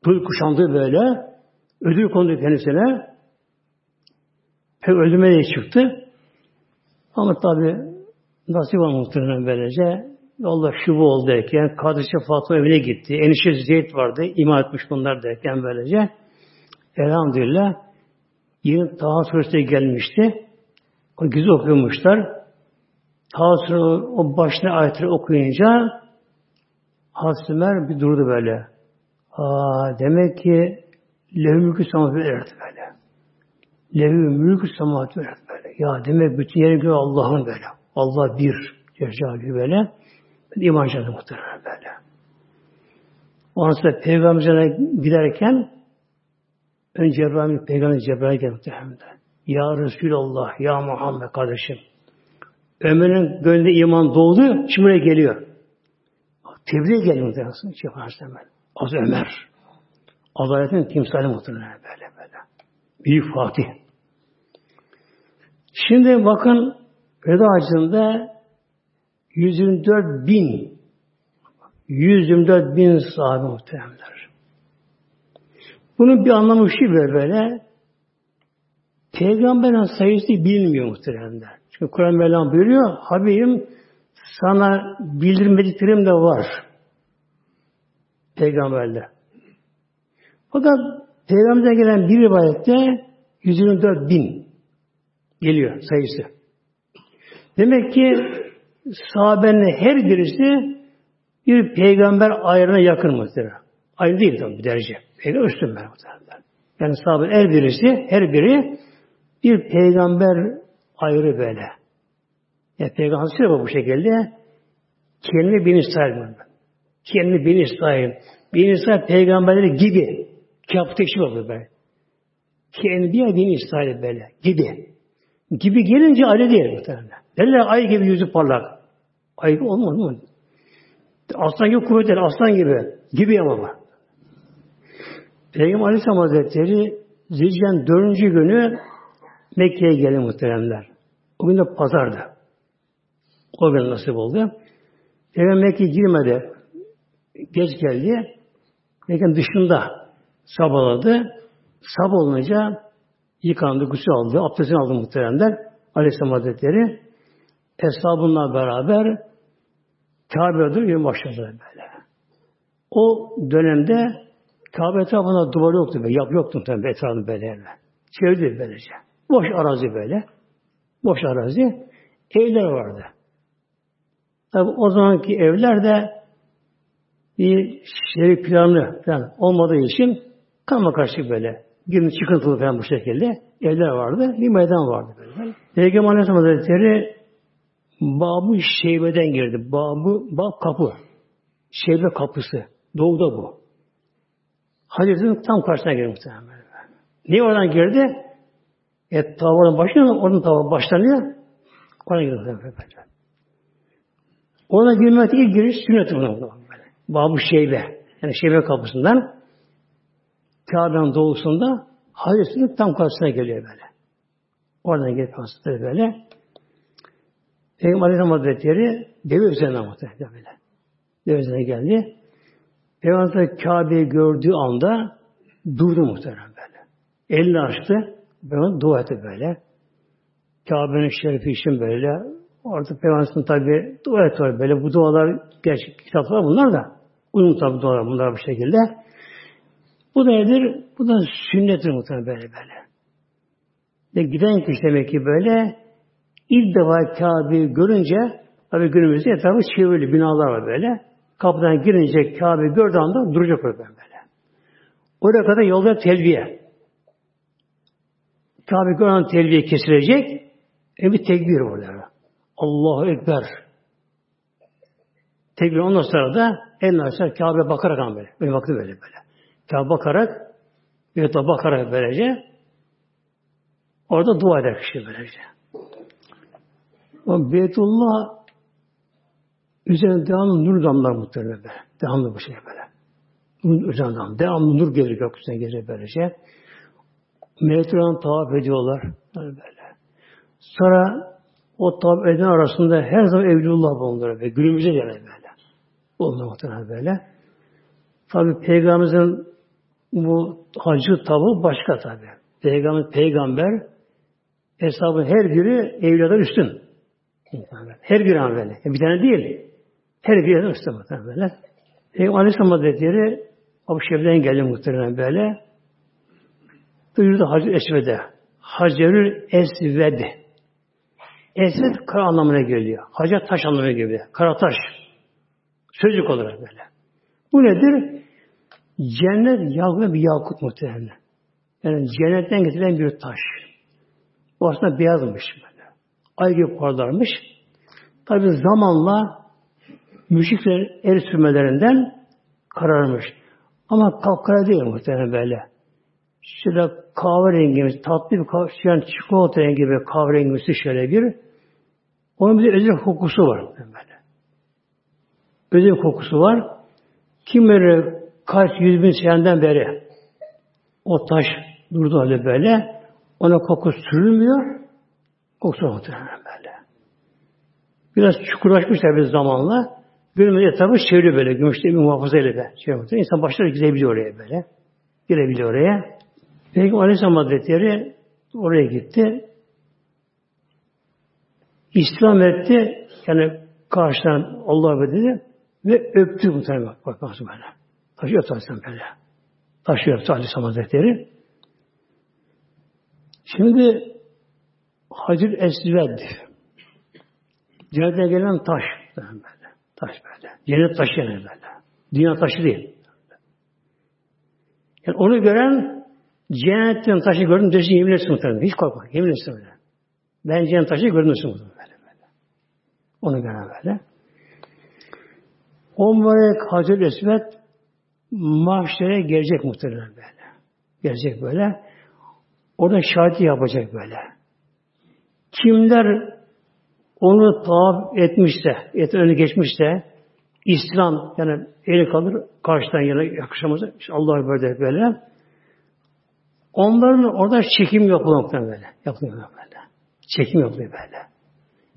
Kıl kuşandı böyle. Ödül kondu kendisine. Pek öldürmeye çıktı. Ama tabi nasip muhtemelen böylece. Yolda şubu oldu derken, kardeşi Fatma evine gitti. Enişte Zeyd vardı, iman etmiş bunlar derken böylece. Elhamdülillah yine Taha Suresi gelmişti. O güzel okuyormuşlar. Taha o başına ayetleri okuyunca Hasümer bir durdu böyle. Aa, demek ki lehü mülkü samatı erdi böyle. Lehü mülkü erdi böyle. Ya demek bütün yeri göre Allah'ın böyle. Allah bir. Cezali böyle. İman canı muhtemelen böyle. Ondan sonra Peygamber'e giderken önce Cebrail, Peygamber Cebrail geldi muhtemelen. Ya Resulallah, Ya Muhammed kardeşim. Ömer'in gönlünde iman doldu, şimdi buraya geliyor. Tebliğ geliyor muhtemelen. Cebrail Az Ömer. Adaletin timsali muhtemelen böyle böyle. Büyük Fatih. Şimdi bakın veda acında 124 bin 124 bin sahabe muhteremler. Bunun bir anlamı şu böyle böyle Peygamberin sayısı bilmiyor muhteremler. Çünkü Kur'an Mevlam buyuruyor Habibim sana bildirmediklerim de var. Peygamberle. Fakat Peygamber'den gelen bir rivayette 124 bin geliyor sayısı. Demek ki sahabenin her birisi bir peygamber ayrına yakın mıdır? Aynı değil tabi bir derece. Peygamber üstün muhtemelen. Yani sahabe her birisi, her biri bir peygamber ayrı böyle. Yani peygamber söylüyor bu şekilde kendi bin İsrail kendi bin İsrail. Bin İsrail peygamberleri gibi. Kâfı tekşif olur böyle. Kendi bin İsrail böyle. Gibi. Gibi gelince ayrı değil muhtemelen. Derler ay gibi yüzü parlak. Ay gibi olmaz mı? Aslan gibi kuvvetli, aslan gibi. Gibi ama var. Peygamber Aleyhisselam Hazretleri Zilce'nin dördüncü günü Mekke'ye geldi muhteremler. O gün de pazardı. O gün nasip oldu. Peygamber Mekke'ye girmedi. Geç geldi. Mekke'nin dışında sabaladı. Sabah olunca yıkandı, gusül aldı, abdestini aldı muhteremler. Aleyhisselam Hazretleri hesabınla beraber Kabe'ye doğru başladı böyle. O dönemde Kabe etrafında duvar yoktu. Böyle. Yap yoktu tabii etrafında böyle. Çevirdi böylece. Boş arazi böyle. Boş arazi. Evler vardı. Tabi o zamanki evler de bir şehir planı falan olmadığı için kama karşı böyle. Girin çıkıntılı falan bu şekilde evler vardı. Bir meydan vardı böyle. Peygamber Aleyhisselam Hazretleri Babı Şeybe'den girdi. Babı, bab kapı. Şeybe kapısı. Doğuda bu. Hazretin tam karşısına girdi muhtemelen. Niye oradan girdi? E tavanın başına, oradan tavan başlanıyor. Oradan girdi muhtemelen. Oradan girmek ilk giriş sünnet buna. Babı Şeybe. Yani Şeybe kapısından Kabe'nin doğusunda Hazretin tam karşısına geliyor böyle. Oradan gelip karşısına böyle. Peygamber Aleyhisselam Hazretleri deve üzerine muhtemelen böyle. Deve üzerine geldi. Peygamber Kabe'yi gördüğü anda durdu muhtemelen böyle. Elini açtı. Ben dua etti böyle. Kabe'nin şerifi için böyle. Orada Peygamber'in tabi dua etti böyle. Bu dualar gerçek kitaplar bunlar da. Uyum tabi dualar bunlar bu şekilde. Bu da nedir? Bu da sünnettir muhtemelen böyle böyle. Ve giden kişi demek ki böyle ilk defa Kabe'yi görünce tabi günümüzde etrafı çevrili binalar var böyle. Kapıdan girince Kabe gördüğü anda duracak böyle böyle. Oraya kadar yolda telbiye. Kabe gören telbiye kesilecek. E bir tekbir orada. Allahu Ekber. Tekbir ondan sonra da elini açar Kabe bakarak böyle. Böyle baktı böyle böyle. Kabe bakarak Beytullah bakarak böylece orada dua eder kişi böylece. O Beytullah Üzerine devamlı nur damlar muhtemelen böyle. Devamlı bu şey böyle. Nur üzerine damlar. Devamlı nur gelir gökyüzüne gelir böylece. Melekler tavaf ediyorlar. Böyle. Sonra o tavaf eden arasında her zaman Evlullah bulunur. Ve günümüze gelir böyle. Bulunur muhtemelen böyle. Tabi Peygamberimizin bu hacı tabi başka tabi. Peygamber, peygamber hesabın her biri evladan üstün. Her bir an böyle. Bir tane değil. Her bir yerden üstü muhtemelen böyle. Peygamber Aleyhisselam Hazretleri Abu Şevden geldi muhtemelen böyle. Duyurdu Hacı Esved'e. Hacerül Esved. Esved kara anlamına geliyor. Hacer taş anlamına geliyor. Kara taş. Sözcük olarak böyle. Bu nedir? Cennet yağlı bir yakut muhtemelen. Yani cennetten getirilen bir taş. Bu aslında beyazmış böyle. Ay gibi parlarmış. Tabi zamanla müşriklerin el sürmelerinden kararmış. Ama kapkara değil muhtemelen böyle. Şöyle kahverengi, tatlı bir kahve, yani çikolata rengi bir kahverengisi şöyle bir. Onun bir özel kokusu var. Böyle. Özel kokusu var. Kim böyle kaç yüz bin seneden beri o taş durdu öyle böyle. Ona koku sürülmüyor. Kokusu muhtemelen böyle. Biraz çukurlaşmış tabi zamanla. Günümüzde etrafı çeviriyor böyle. Gümüşte bir muhafaza ile de. Şey yapıyor. İnsan başları gidebiliyor oraya böyle. Girebiliyor oraya. Peygamber Aleyhisselam Hazretleri oraya gitti. İslam etti. Yani karşıdan Allah dedi ve öptü muhtemelen bak, bak nasıl böyle. Taşı öptü Aleyhisselam böyle. Taşı Aleyhisselam Hazretleri. Şimdi Hacır Esved Cennetten gelen taş böyle. Taş böyle. Cennet taşı yani böyle. Dünya taşı değil. Yani onu gören cennetten taşı gördüm dersin yemin etsin muhtemelen. Hiç korkma. Yemin etsin öyle. Ben cennet taşı gördüm dersin muhtemelen. Böyle, böyle. Onu gören böyle. O mübarek Hazreti Esvet mahşere gelecek muhtemelen böyle. Gelecek böyle. Orada şahit yapacak böyle. Kimler onu tavaf etmişse, et önü geçmişse, İslam yani eli kalır karşıdan yana yakışamaz. İşte Allah böyle böyle. Onların orada çekim yok noktadan böyle. Yapılıyor böyle. Çekim yapılıyor böyle.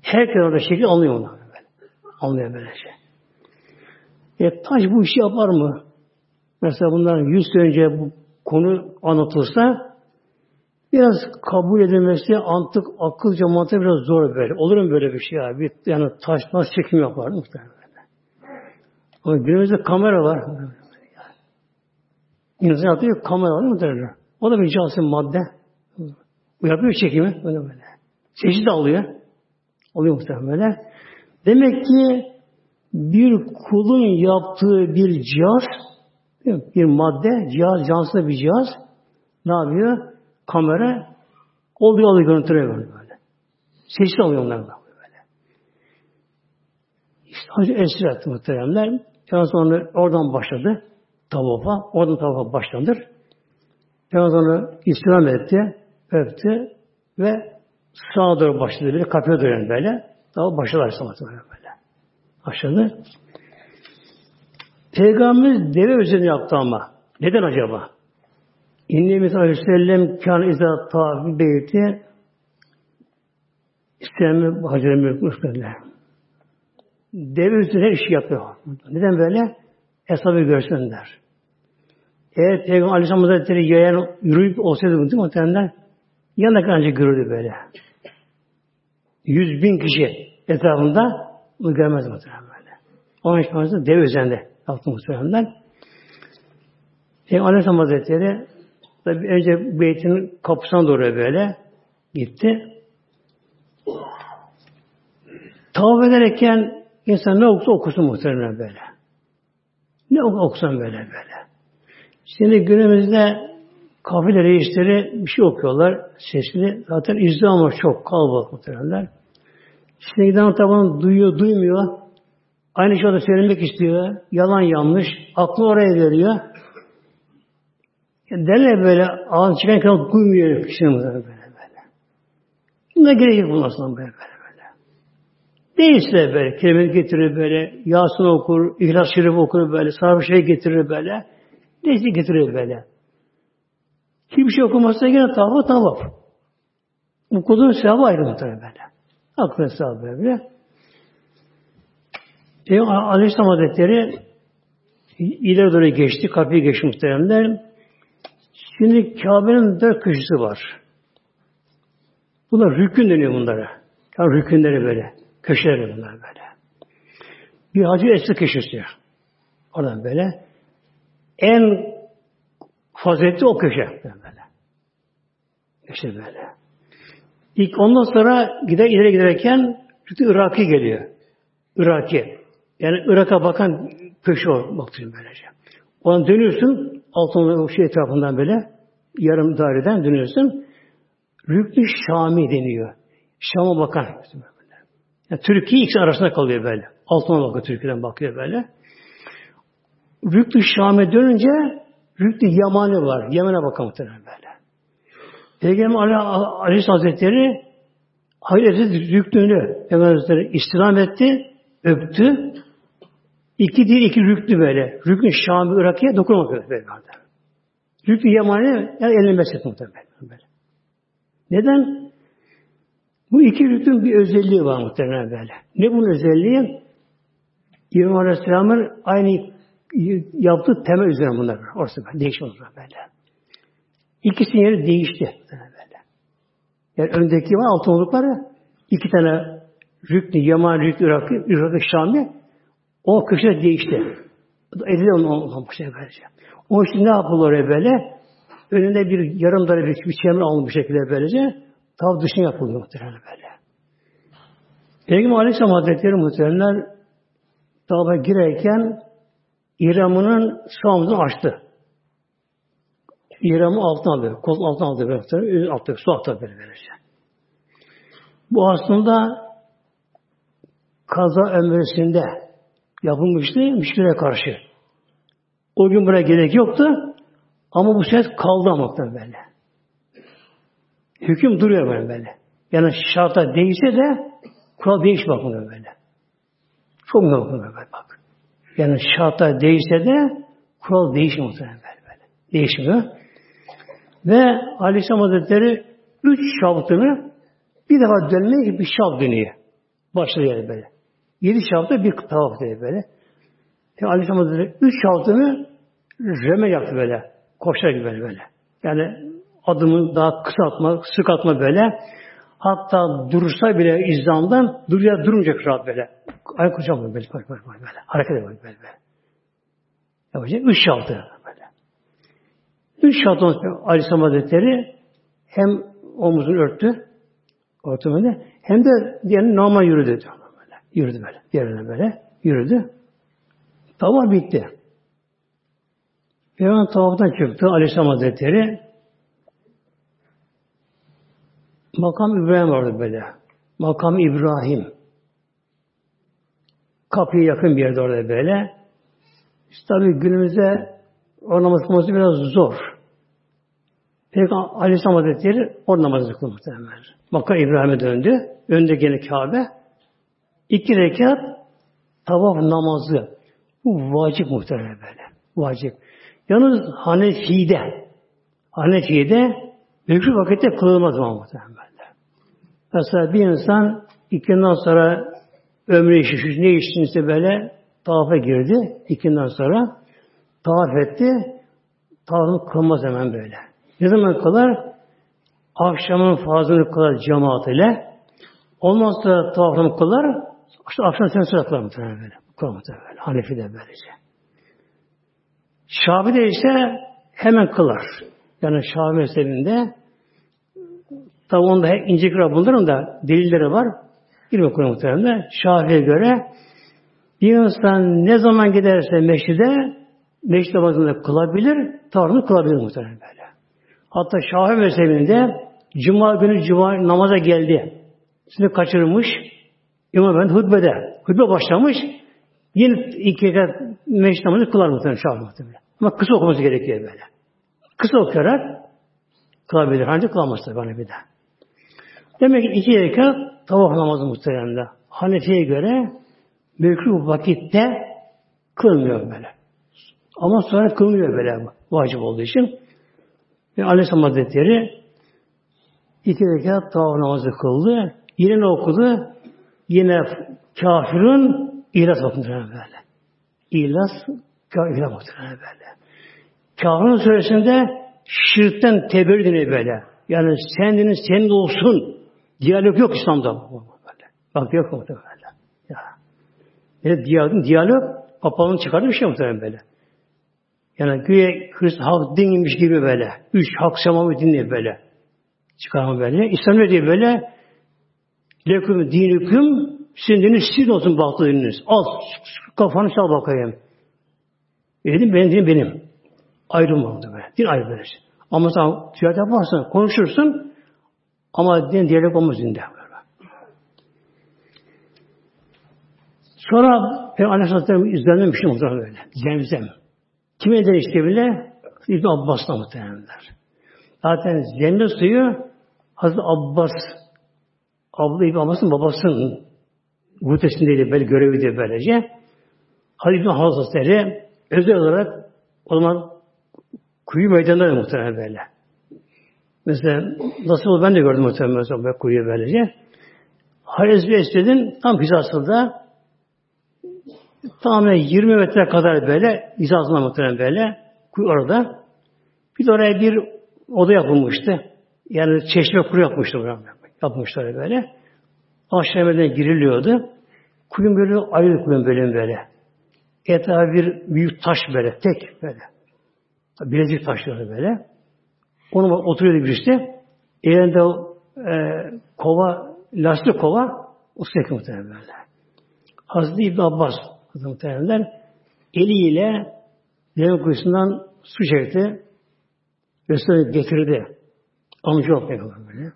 Herkes orada şekil anlıyor onu böyle. Anlıyor böyle şey. E taş bu işi yapar mı? Mesela bundan yüz sene önce bu konu anlatılsa biraz kabul edilmesi antık, akılca mantık biraz zor böyle. Olur mu böyle bir şey abi? Yani taş nasıl çekim yapar muhtemelen. Ama günümüzde kamera var. İnsan yaptığı kamera var mı derler. O da bir cansın madde. Bu yapıyor çekimi. Böyle böyle. Çeşit de alıyor. Oluyor muhtemelen böyle. Demek ki bir kulun yaptığı bir cihaz, bir madde, cihaz, cansız bir cihaz ne yapıyor? Kamera oluyor alıyor görüntülüyor böyle. böyle. Çeşit alıyor onlar böyle. İşte Hacı Esir etti muhteremler. Sonra oradan başladı tavafa. Oradan tavafa başlanır. Sonra İslam etti, öptü ve sağa doğru başladı böyle, kapıya doğru böyle. Daha başladı Aleyhisselam böyle. Başladı. Peygamberimiz deve üzerine yaptı ama. Neden acaba? İnnemizde Aleyhisselam kan izâ tabi beyti İslam'ı Hazreti Mülk'ü Deve üzerine iş yapıyor. Neden böyle? Hesabı görsünler. Eğer Peygamber Aleyhisselam Hazretleri yayan yürüyüp olsaydı bu değil mi? Muhtemelen yanına kanca görürdü böyle. Yüz bin kişi etrafında bunu görmez muhtemelen böyle. Onun için dev üzerinde yaptı muhtemelen. Peygamber Aleyhisselam Hazretleri tabi önce beytin kapısına doğru böyle gitti. Tavaf ederken insan ne okursa okusun muhtemelen böyle. Ne okusan böyle böyle. Şimdi günümüzde kafile reisleri bir şey okuyorlar sesini. Zaten izdiham çok kalabalık muhtemelenler. Şimdi giden tabanı duyuyor, duymuyor. Aynı şeyi söylemek istiyor. Yalan yanlış. Aklı oraya veriyor. Derler böyle ağzı çıkan kadar duymuyor kişinin böyle böyle. Buna gerek yok bundan böyle böyle. Değilse böyle kelime getirir böyle, Yasin okur, İhlas Şerif okur böyle, sarı şey getirir böyle. Neyse getirir böyle. Kim bir şey okumazsa yine tavaf tavaf. Okuduğun sevabı ayrı muhtemelen böyle. Aklına sevabı böyle. Peygamber Aleyhisselam Hazretleri ileri doğru geçti, kapıyı geçti muhteremler. Şimdi Kabe'nin dört köşesi var. Bunlar rükün deniyor bunlara. Yani rükünleri böyle. Köşeleri bunlar böyle. Bir hacı eski köşesi. Oradan böyle. En faziletli o köşe. Böyle. İşte böyle. İlk ondan sonra gider ileri giderken çünkü Iraki geliyor. Iraki. Yani Irak'a bakan köşe o baktığın böylece. Ona dönüyorsun altın o şey etrafından böyle yarım daireden dönüyorsun. Rüknü Şami deniyor. Şam'a bakan. Yani Türkiye ikisi arasında kalıyor böyle. Altına bakıyor Türkiye'den bakıyor böyle. Rüktü Şam'e dönünce Rüktü Yamani var. Yemen'e bakan muhtemelen böyle. Peygamber Ali, Aleyhisselam Hazretleri Hazreti Rüktü'nü Peygamber Hazretleri istirham etti, öptü. İki değil, iki rüktü böyle. Rüktü Şam'ı Irak'a dokunmadı böyle. Rüktü Yamani yani elini mesletti muhtemelen böyle. Neden? Bu iki rükün bir özelliği var muhtemelen böyle. Ne bunun özelliği? İbrahim Aleyhisselam'ın aynı yaptığı temel üzerine bunlar. Orası böyle. Değişmez böyle. İkisinin yeri değişti. Böyle. Yani öndeki var altın oldukları iki tane Rüknü, Yaman, Rüknü, Irak'ı, Irak'ı, Şam'ı o köşe değişti. Edildi onu olmamış şey böylece. O için ne yapılıyor böyle? Önünde bir yarım darbe bir, bir çember alınmış bir şekilde böylece. Tav dışına yapılıyor muhtemelen böyle. Peygamber Aleyhisselam Hazretleri muhtemelen tava girerken İram'ının sağımızı açtı. İram'ı altına aldı. Kol altına aldı. Böyle, altı, su altına böyle böylece. Bu aslında kaza ömrüsünde yapılmıştı müşküle karşı. O gün buraya gerek yoktu ama bu ses kaldı ama böyle. Hüküm duruyor böyle böyle. Yani şarta değilse de kural değiş bakmıyor böyle. Çok mu böyle bak. Yani şarta değilse de kural değişmiyor böyle böyle. Değişmiyor. Ve Aleyhisselam Hazretleri üç şabtını bir defa dönmeye bir şab dönüyor. Başlıyor böyle. Yedi şabda bir tavaf diye böyle. Yani Aleyhisselam Hazretleri üç şabtını reme yaptı böyle. Koşar gibi böyle. Yani adımı daha kısa atma, sık atma böyle. Hatta durursa bile izdamdan duruyor durunca rahat böyle. Ayak koşacak böyle, böyle, böyle, böyle. Hareket ediyor böyle, böyle. Yapacak üç şaltı böyle. Üç şaltı Aleyhisselam Hazretleri hem omuzunu örttü, ortamında hem de diğerini normal yürüdü. Yürüdü böyle. Diğerine böyle. Yürüdü. Tavaf bitti. Peygamber tavaftan çıktı Aleyhisselam Hazretleri. Makam İbrahim vardı böyle. Makam İbrahim. Kapıya yakın bir yerde orada böyle. İşte tabi günümüzde o biraz zor. Peygamber Aleyhisselam Hazretleri o namazı kıldı. Makam İbrahim'e döndü. Önde gene Kabe. İki rekat tavaf namazı. Bu vacip muhtemelen böyle. Vacip. Yalnız Hanefi'de Hanefi'de mekruh vakitte kılınmaz muhtemelen. Mesela bir insan ikinden sonra ömrü işi, ne işinse böyle tavafa girdi. ikinden sonra tavaf etti. Tavafını kılmaz hemen böyle. Ne zaman kılar? Akşamın fazlını kılar cemaat ile. Ondan sonra tavafını kılar. İşte akşam sen sıra kılar muhtemelen böyle. Kılar muhtemelen böyle. Hanefi de böylece. Şafi de ise hemen kılar. Yani Şafi mezhebinde tabi onda ince kırar bunların da delilleri var. Bir bakıyor muhtemelen. Şafi'ye göre bir insan ne zaman giderse meşride meşrid namazını kılabilir, tavrını kılabilir muhtemelen böyle. Hatta Şafii mezhebinde Cuma günü Cuma namaza geldi. Şimdi kaçırmış. İmam Efendi hutbede. Hutbe başlamış. Yine iki rekat meşrid namazı kılar muhtemelen Şafii muhtemelen. Ama kısa okuması gerekiyor böyle. Kısa okuyarak kılabilir. Ancak kılamaz tabi daha. Demek ki iki rekat tavaf namazı muhtemelen. Hanefi'ye göre mekruh vakitte kılmıyor böyle. Ama sonra kılmıyor böyle vacip olduğu için. Ve Aleyhisselam Hazretleri iki rekat tavaf namazı kıldı. Yine ne okudu? Yine kafirin İhlas bakın böyle. İhlas kafirine bakın böyle. Kafirin suresinde şirkten teberrü deniyor böyle. Yani sendiniz senin olsun. Diyalog yok İslam'da. Böyle. Bak yok muhtemelen. Ya. Yani diyalog, diyalog kapağını çıkardı bir şey muhtemelen böyle. Yani güya Hristiyan halk dinlemiş gibi böyle. Üç hak semamı dinliyor böyle. Çıkarma böyle. İslam ne diyor böyle? Leküm dinüküm sizin dininiz sizin olsun baktı dininiz. Al kafanı çal bakayım. E dedim benim dinim benim. Ayrım vardı böyle. Din ayrı böyle. Ama sen ticaret yaparsın, konuşursun ama din diyalog olmaz dinde. Sonra Peygamber Aleyhisselatü izlenmemiş şey muhtemelen böyle. Zemzem. Kime der işte bile? İbn Abbas'la muhtemelenler. Zaten zemzem suyu Hazreti Abbas Abla İbn Abbas'ın babasının Gutesindeydi böyle görevi de böylece. Halid bin Hazretleri özel olarak o zaman kuyu meydanları muhtemelen böyle. Mesela nasıl ben de gördüm muhtemelen mesela böyle kuyu böylece. Halid bin Esved'in tam hizasında tamamen 20 metre kadar böyle hizasında muhtemelen böyle kuyu orada. Bir de oraya bir oda yapılmıştı. Yani çeşme kuru yapmıştı. Yapmışlar böyle. aşağıya giriliyordu. Kuyum böyle ayrı kuyum böyle böyle. Etrafı bir büyük taş böyle, tek böyle. Bilezik taşları böyle. Onu oturuyordu birisi. Elinde e, kova, lastik kova, o sürekli muhtemelen böyle. Hazreti İbn Abbas muhtemelen eliyle deve kuyusundan su çekti. Resulü getirdi. Amca ol böyle.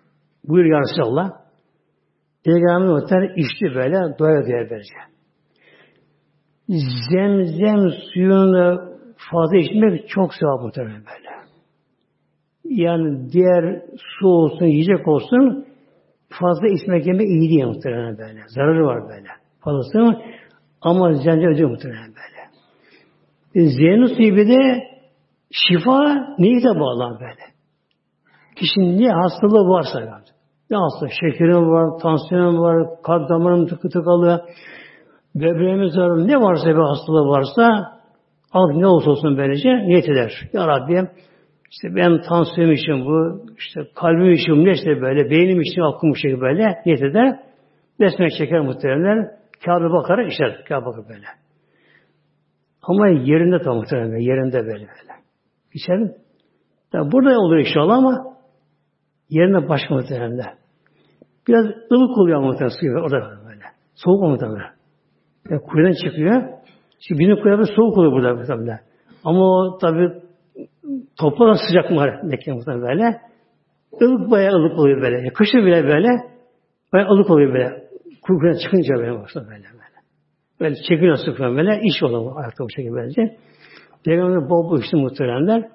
Buyur ya Resulallah. Peygamber muhtemelen içti böyle, doya doya böylece. Zemzem suyunu fazla içmek çok sevap muhtemelen böyle. Yani diğer su olsun, yiyecek olsun fazla içmek yemek iyi değil muhtemelen böyle. Zararı var böyle. Fazlası ama zemzem ödüyor muhtemelen böyle. E, Zeynep suyu bir de şifa niyete bağlan böyle. Kişinin ne hastalığı varsa yani. Ne hasta? Şekerim var, tansiyonum var, kalp damarım tıkı tıkalı, böbreğimiz var, ne varsa bir hastalığı varsa al ne olursa olsun böylece niyet eder. Ya Rabbi işte ben tansiyonum için bu, işte kalbim için ne işte böyle, beynim için aklım bu böyle niyet eder. Besmele çeker muhteremler. Kâbe bakar işler. Kâbe bakar böyle. Ama yerinde tam muhteremler. Yerinde böyle böyle. İçerim. Tabi burada olur inşallah ama yerine başka muhteremler. Biraz ılık oluyor muhterem suyu orada böyle. Soğuk muhteremler. Yani kuyudan çıkıyor. Şimdi bizim kuyuda soğuk oluyor burada muhteremler. Ama o tabi toprak sıcak var Mekke muhtemelen böyle. Ilık bayağı ılık oluyor böyle. Kışın bile böyle bayağı ılık oluyor böyle. Kuyruğuna çıkınca böyle başta böyle böyle. Çekiliyor sıfır böyle. iş oluyor ayakta bu şekilde böylece. Peygamber bol bol içti muhteremler.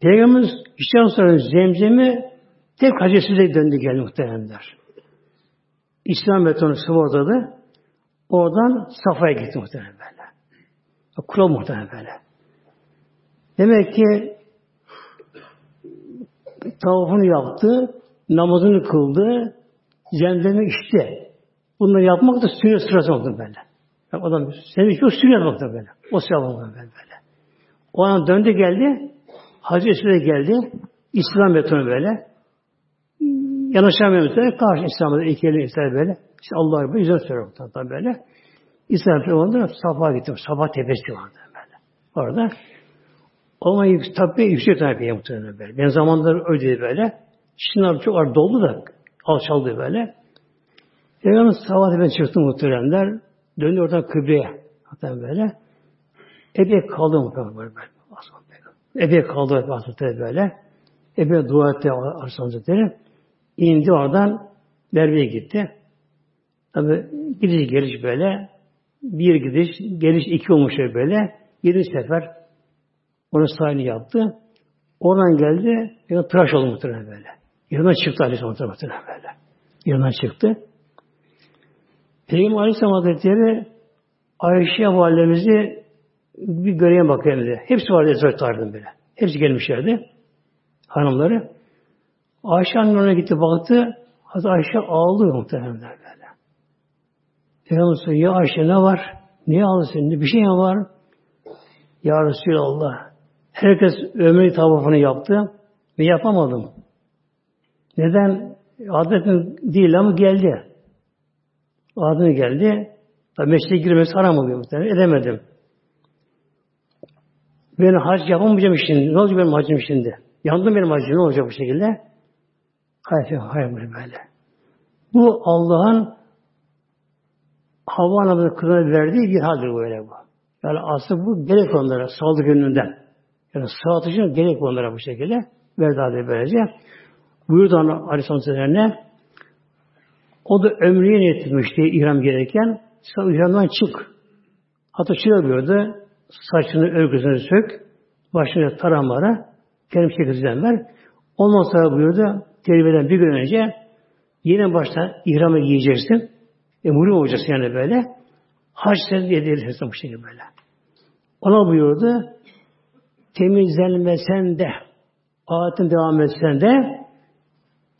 Peygamberimiz işten sonra zemzemi tek hacesiyle döndü geldi muhteremler. İslam betonu sıvı Oradan Safa'ya gitti muhtemelen böyle. Kural muhtemelen böyle. Demek ki tavafını yaptı, namazını kıldı, zemzemi içti. Bunları yapmak da sünnet sırası oldu böyle. Yani adam senin için o sünnet oldu böyle. O sevap oldu böyle. O an döndü geldi, Hacı Esir'e geldi, İslam betonu böyle. Yanaşamıyor mesela, karşı İslam'da iki elini ister böyle. İşte Allah'a böyle yüzden söylüyor tabi böyle. İslam betonu Safa gittim. Safa tepesi vardı böyle. Orada ama tabi yüksek tabi muhtemelen böyle. Ben zamanları öyleydi böyle. Abi çok ağır doldu da alçaldı böyle. Peygamber sabah ben çıktım muhteremler. Döndü oradan kıbleye. Hatta böyle. Epey kaldı muhtemelen böyle. Epey kaldı Hazretleri böyle. Epey dua etti Arslan Hazretleri. İndi oradan Merve'ye gitti. Tabi gidiş geliş böyle. Bir gidiş, geliş iki olmuş böyle. Yedi sefer onun sahini yaptı. Oradan geldi. Yani tıraş oldu muhtemelen böyle. Yanından çıktı Aleyhisselam muhtemelen böyle. Yanından çıktı. Peygamber Aleyhisselam Hazretleri Ayşe validemizi bir göreyim bakayım dedi. Hepsi vardı Ezra tarihinde böyle. Hepsi gelmişlerdi. Hanımları. Ayşe annemine gitti baktı. Hazreti Ayşe ağlıyor muhtemelen böyle. Peygamber ya Ayşe ne var? Niye ağlıyorsun? Bir şey mi var? Ya Resulallah. Herkes ömrü tavafını yaptı ve yapamadım. Neden? Adetim değil ama geldi. Adetim geldi. Tabi mesleğe girmesi haram oluyor muhtemelen. Edemedim. Ben hac yapamayacağım şimdi. Ne olacak benim hacım şimdi? Yandım benim hacım. Ne olacak bu şekilde? Hayır, hayır böyle. Bu Allah'ın Havva anamızın kızına verdiği bir haldir böyle bu. Yani aslında bu gerek onlara sağlık yönünden. Yani sıhhat için gerek onlara bu şekilde. Verdi böylece. Buyurdu Aleyhisselam o da ömrüye niyet etmişti ihram gereken. Sen ihramdan çık. Hatta şöyle buyurdu. Saçını, örgüsünü sök. Başını taramlara. Kerim şekilden ver. Ondan sonra buyurdu. Terbiye'den bir gün önce yine baştan ihramı giyeceksin. E, muhrim olacaksın yani böyle. Hac sen diye bu şekilde böyle. Ona buyurdu temizlenmesen de, adetin devam etsen de,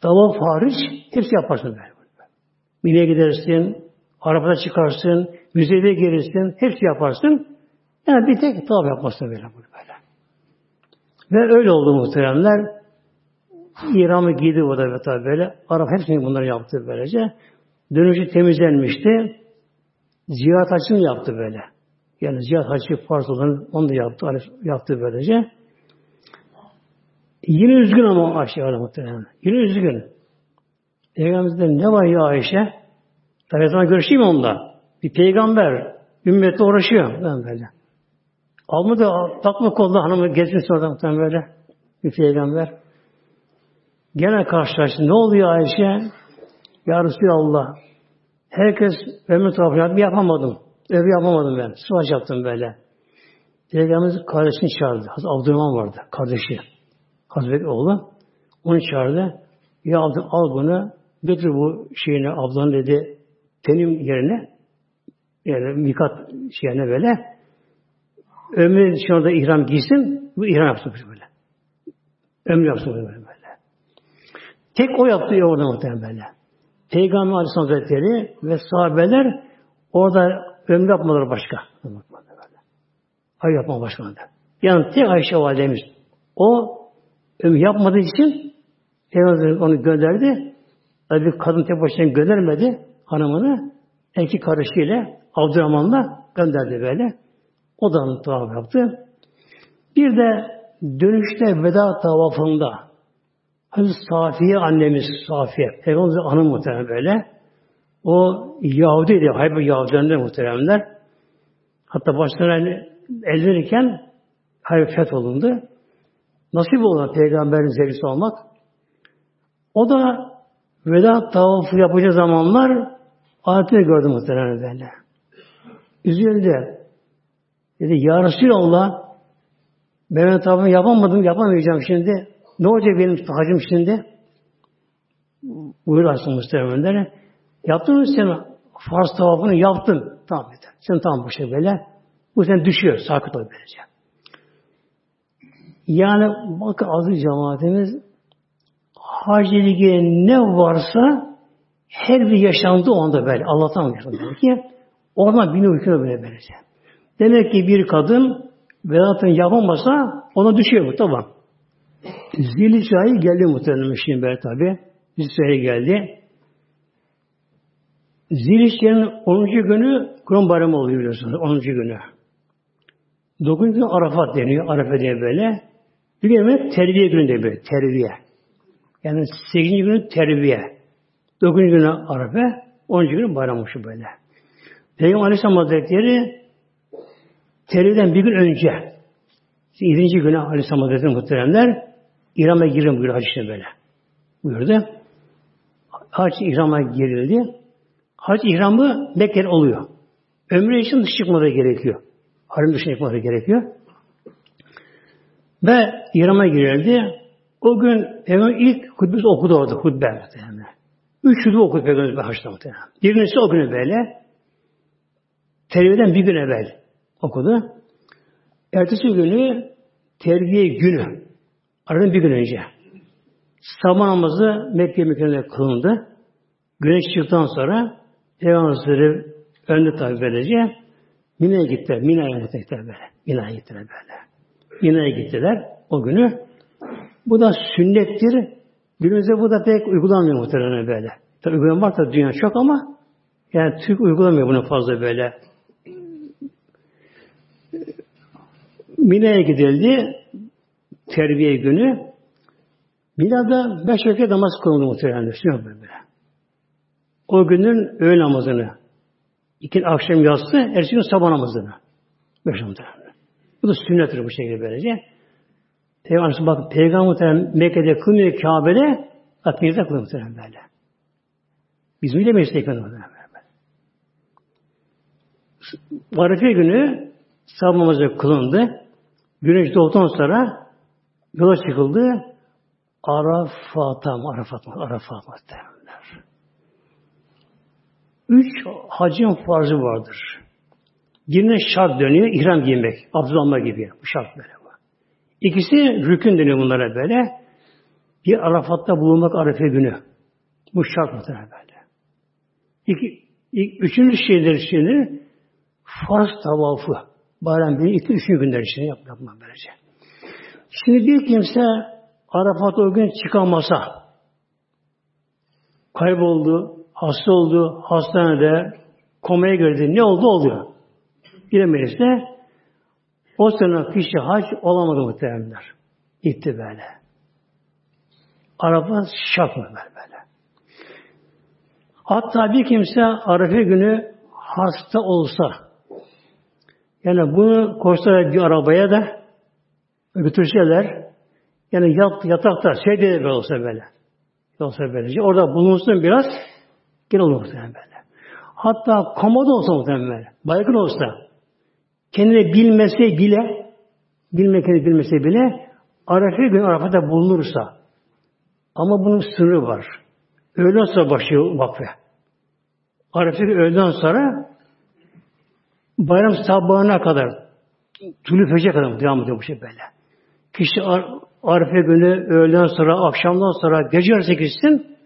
tavaf hariç hepsi yaparsın böyle. Mine gidersin, arabada çıkarsın, müzede gelirsin, hepsi yaparsın. Yani bir tek tavaf yapmasın böyle. böyle. Ve öyle oldu muhteremler. İramı giydi bu da tabi böyle. Arap hepsini bunları yaptı böylece. Dönüşü temizlenmişti. Ziyaret hacını yaptı böyle. Yani ziyaret hacı farz olan onu da yaptı. Yaptı böylece. Yine üzgün ama Ayşe öyle muhtemelen. Yine üzgün. Peygamberimizde ne var ya Ayşe? Tabi sana görüşeyim onunla. Bir peygamber ümmetle uğraşıyor. Ben böyle. Alma da takma kolda hanımı gezmiş oradan böyle. Bir peygamber. Gene karşılaştı. Ne oluyor Ayşe? Ya Resulallah. Herkes ömür tarafı yaptı. Yapamadım. Ömür yapamadım ben. Sıvaç yaptım böyle. Peygamberimiz kardeşini çağırdı. Hazreti Abdurrahman vardı. Kardeşi. Hazreti oğlu. Onu çağırdı. Ya aldı, al bunu. Götür bu şeyini ablanın dedi. Tenim yerine yani mikat şeyine böyle ömrü dışında ihram giysin bu ihram yapsın böyle. Ömrü yapsın böyle böyle. Tek o yaptı ya orada muhtemelen böyle. Peygamber Aleyhisselam Hazretleri ve sahabeler orada ömrü yapmaları başka. Hayır yapma başka. Yani tek Ayşe validemiz o ömrü yapmadığı için Peygamber onu gönderdi. Tabi kadın tek başına göndermedi hanımını. Erkek kardeşiyle Abdurrahman'la gönderdi böyle. O da tavaf yaptı. Bir de dönüşte veda tavafında Hazreti Safiye annemiz Safiye, Peygamberimizin hanım muhtemelen böyle. O Yahudiydi, Hayber Yahudilerinde muhteremler. Hatta başlarına el verirken Hayber fetholundu. Nasip olan peygamberin zevkisi olmak. O da veda tavafı yapacağı zamanlar ayetini gördü muhtemelen böyle. Üzüldü. Dedi Ya Resulallah ben tavafımı yapamadım, yapamayacağım şimdi. Ne olacak benim hacım şimdi? Buyur aslında muhtemelen. Yaptın mı sen farz tavafını yaptın. Tamam dedi. Sen tamam bu şey böyle. Bu sen düşüyor. Sakıt ol böylece. Yani bakın aziz cemaatimiz hac ilgili ne varsa her bir yaşandı onda böyle. Allah'tan yaşandı. Ki oradan bini uykuna böyle böylece. Demek ki bir kadın vedatını yapamasa ona düşüyor bu tamam. Zilhicce'ye geldi muhtemelen şimdi böyle tabi. Zilhicce'ye geldi. Zilhicce'nin 10. günü Kur'an bayramı oluyor biliyorsunuz. 10. günü. 9. gün Arafat deniyor. Arafat diye böyle. Bir gün terbiye günü de böyle. Terbiye. Yani 8. günü terbiye. 9. günü Arafa. 10. günü bayram olmuş böyle. Peygamber Aleyhisselam Hazretleri terbiyeden bir gün önce 7. günü Aleyhisselam Hazretleri muhteremler İram'a girin buyuruyor hac işte böyle. Buyurdu. Hac İhram'a girildi. Hac İhramı Mekke'de oluyor. Ömrü için dış çıkmaları gerekiyor. Harim dışına çıkmaları gerekiyor. Ve İhram'a girildi. O gün Peygamber ilk hutbesi okudu orada hutbe muhtemelen. Üç hutbe okudu Peygamber haçta muhtemelen. Birincisi o günü böyle. Terbiyeden bir gün evvel okudu. Ertesi günü terbiye günü. Aradan bir gün önce. Sabah namazı Mekke mükerremede kılındı. Güneş çıktıktan sonra Peygamberleri önde tabi böylece Mina'ya gittiler. Mina'ya gittiler böyle. Mina'ya gittiler böyle. Mina'ya gittiler o günü. Bu da sünnettir. Günümüzde bu da pek uygulanmıyor muhtemelen böyle. Tabi uygulayan var da dünya çok ama yani Türk uygulamıyor bunu fazla böyle. Mina'ya gidildi terbiye günü Mina'da beş vakit namaz kılındı muhtemelen. Düşünüyor böyle. O günün öğle namazını iki akşam yatsı, ertesi gün sabah namazını. Beş. Bu da sünnettir bu şekilde böylece. Peygamber bak Peygamber Mekke'de kılmıyor Kabe'de Mir'de kılıyor muhtemelen böyle. Biz mi demeyiz Peygamber muhtemelen Arife günü sabah namazı kılındı. Güneş doğduktan sonra yola çıkıldı. Arafat'a Arafat mı? Arafat muhtemelenler. Üç hacın farzı vardır. Birine şart dönüyor, ihram giymek. Abdülhamma gibi. Bu şart böyle. İkisi rükün deniyor bunlara böyle. Bir Arafat'ta bulunmak Arefe günü. Bu şart muhtemelen böyle. İki, üçüncü şeyler şeyleri farz tavafı. Bayram günü iki, üçüncü günler için yap, yapmak böylece. Şimdi bir kimse Arafat o gün çıkamasa, kayboldu, hasta oldu, hastanede, komaya girdi, ne oldu oluyor. Bilemeyizse o sene kişi hac olamadı muhtemelenler. Gitti böyle. Araba şak mı böyle. Hatta bir kimse Arafa günü hasta olsa yani bunu koşsalar bir arabaya da götürseler yani yat, yatakta şey de olsa böyle. Olsa böylece. Orada bulunsun biraz gene olur muhtemelen böyle. Hatta komada olsa muhtemelen böyle. Baygın olsa kendini bilmese bile bilme kendini bilmese bile Arafa günü Arafat'ta bulunursa ama bunun sınırı var. Öğleden sonra başlıyor vakfe. Arafa öğleden sonra bayram sabahına kadar tülü fece kadar devam ediyor bu şey böyle. Kişi Arife günü öğleden sonra, akşamdan sonra gece yarısı gitsin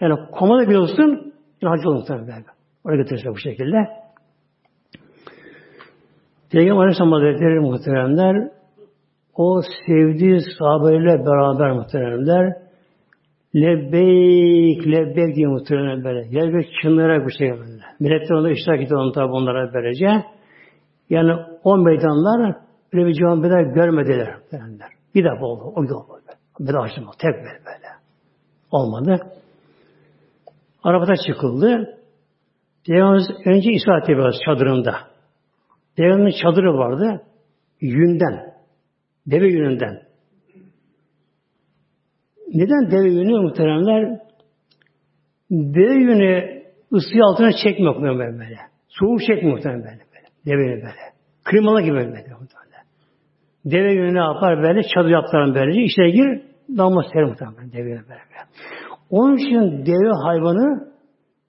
yani komada bile olsun yine hacı olur muhtemelen. Oraya götürürse bu şekilde. Peygamber Aleyhisselam Hazretleri muhteremler o sevdiği sahabeyle beraber muhteremler lebbeyk lebbeyk diye muhteremler böyle. Lebbeyk çınlayarak bu şey böyle. Milletler onda iştirak onu tabi onlara böylece. Yani o meydanlar öyle bir camiler görmediler muhteremler. Bir defa oldu. O böyle. Bir daha açtım. Tek böyle böyle. Olmadı. Arabada çıkıldı. Peygamberimiz önce İsra Tebas çadırında. Peygamberimizin çadırı vardı. Yünden. Deve yününden. Neden deve yünü muhteremler? Deve yünü ısıyı altına çekmiyor muhtemelen böyle. Soğuk çekmiyor muhtemelen böyle. Böyle. Deve yünü böyle. Klimalı gibi böyle. Deve yünü ne yapar böyle? Çadır yaptıran böylece. İçine gir, damla serir muhtemelen deve yünü böyle. Onun için deve hayvanı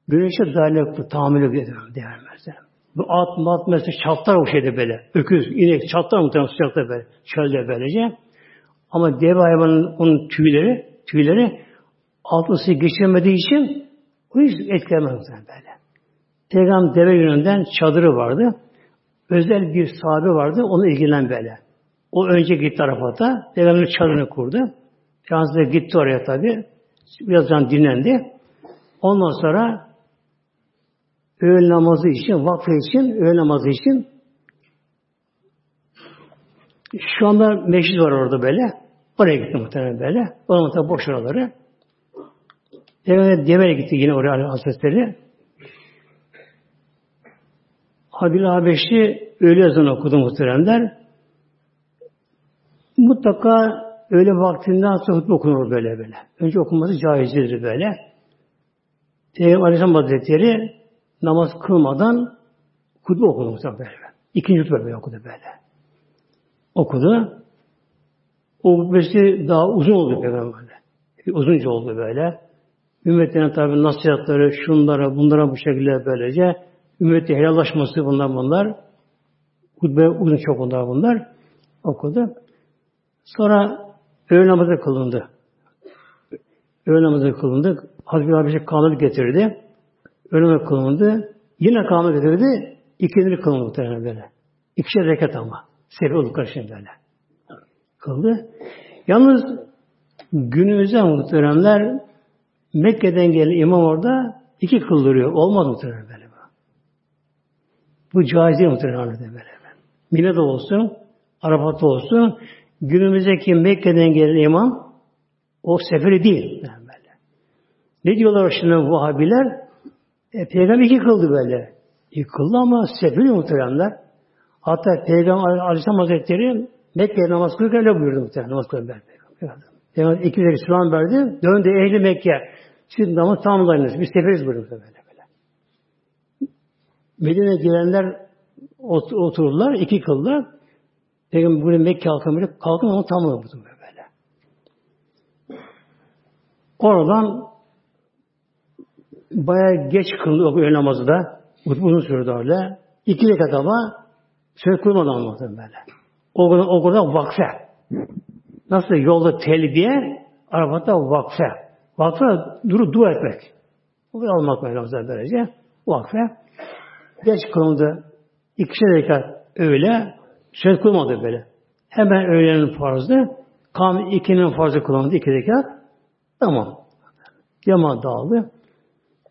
güneşe dayanıklı, tahammülü ediyor mesela. Bu at, mat mesela çatlar o şeyde böyle. Öküz, inek çatlar muhtemelen sıcakta böyle. Çölde böylece. Ama deve hayvanın onun tüyleri, tüyleri alt ısıyı geçirmediği için o hiç etkilemez muhtemelen böyle. Peygamber deve yönünden çadırı vardı. Özel bir sahibi vardı. Onu ilgilen böyle. O önce gitti Arafat'a. Peygamber çadırını kurdu. Peygamber gitti oraya tabi. Birazdan dinlendi. Ondan sonra öğle namazı için, vakfı için, öğle namazı için şu anda meşrit var orada böyle. Oraya gitti muhtemelen böyle. O zaman tabi boş oraları. Peygamber Deve'ye gitti yine oraya Hazretleri. Habil Habeşi öğle yazını okudu muhteremler. Mutlaka öyle vaktinden sonra hutbe okunur böyle böyle. Önce okunması caizdir böyle. Peygamber Aleyhisselam Hazretleri namaz kılmadan hutbe okudu mutlaka böyle. İkinci hutbe böyle okudu böyle. Okudu. O hutbesi daha uzun oldu Peygamber'de. Uzunca oldu böyle. Ümmetlerine tabi nasihatları, şunlara, bunlara bu şekilde böylece ümmeti helallaşması bunlar bunlar. Hutbe uzun çok bunlar bunlar. Okudu. Sonra öğle namazı kılındı. Öğle namazı kılındı. Hazreti abi şey kanunu getirdi. Öğle namazı kılındı. Yine kanunu getirdi. İkinci kılındı muhtemelen böyle. İkişer rekat ama. Sebebi oldu karşıyım böyle. Kıldı. Yalnız günümüzde muhteremler Mekke'den gelen imam orada iki kıldırıyor. Olmaz muhterem böyle. Bu caiz değil muhterem böyle. Mine'de olsun, Arafat'ta olsun, günümüzdeki Mekke'den gelen imam o seferi değil. Böyle. Ne diyorlar şimdi Vahabiler? E, Peygamber iki kıldı böyle. İki kıldı ama seferi muhteremler. Hatta Peygamber Aleyhisselam Hazretleri Mekke'ye namaz kılırken öyle buyurdu muhtemelen namaz kılırken. Peygamber iki kere İslam verdi. Döndü ehli Mekke. Siz namaz tamamlayınız. Biz seferiz buyurdu böyle Medine'ye gelenler otururlar, iki kıllar. Peygamber buraya Mekke halkı kalkın onu tamamladı böyle. Oradan bayağı geç kıldı o öğle namazı da. Uzun sürdü öyle. İki rekat ama söz kılmadan anlattım böyle. O kadar, o kadar vakfe. Nasıl yolda telbiye, arabada vakfe. Vakfe durup dua etmek. O kadar almak böyle böylece. Vakfe. Geç kılındı. İkişer rekat öyle söz kılmadı böyle. Hemen öğlenin farzı Kam ikinin fazla kullandı. iki rekat. Tamam. Cemaat dağıldı.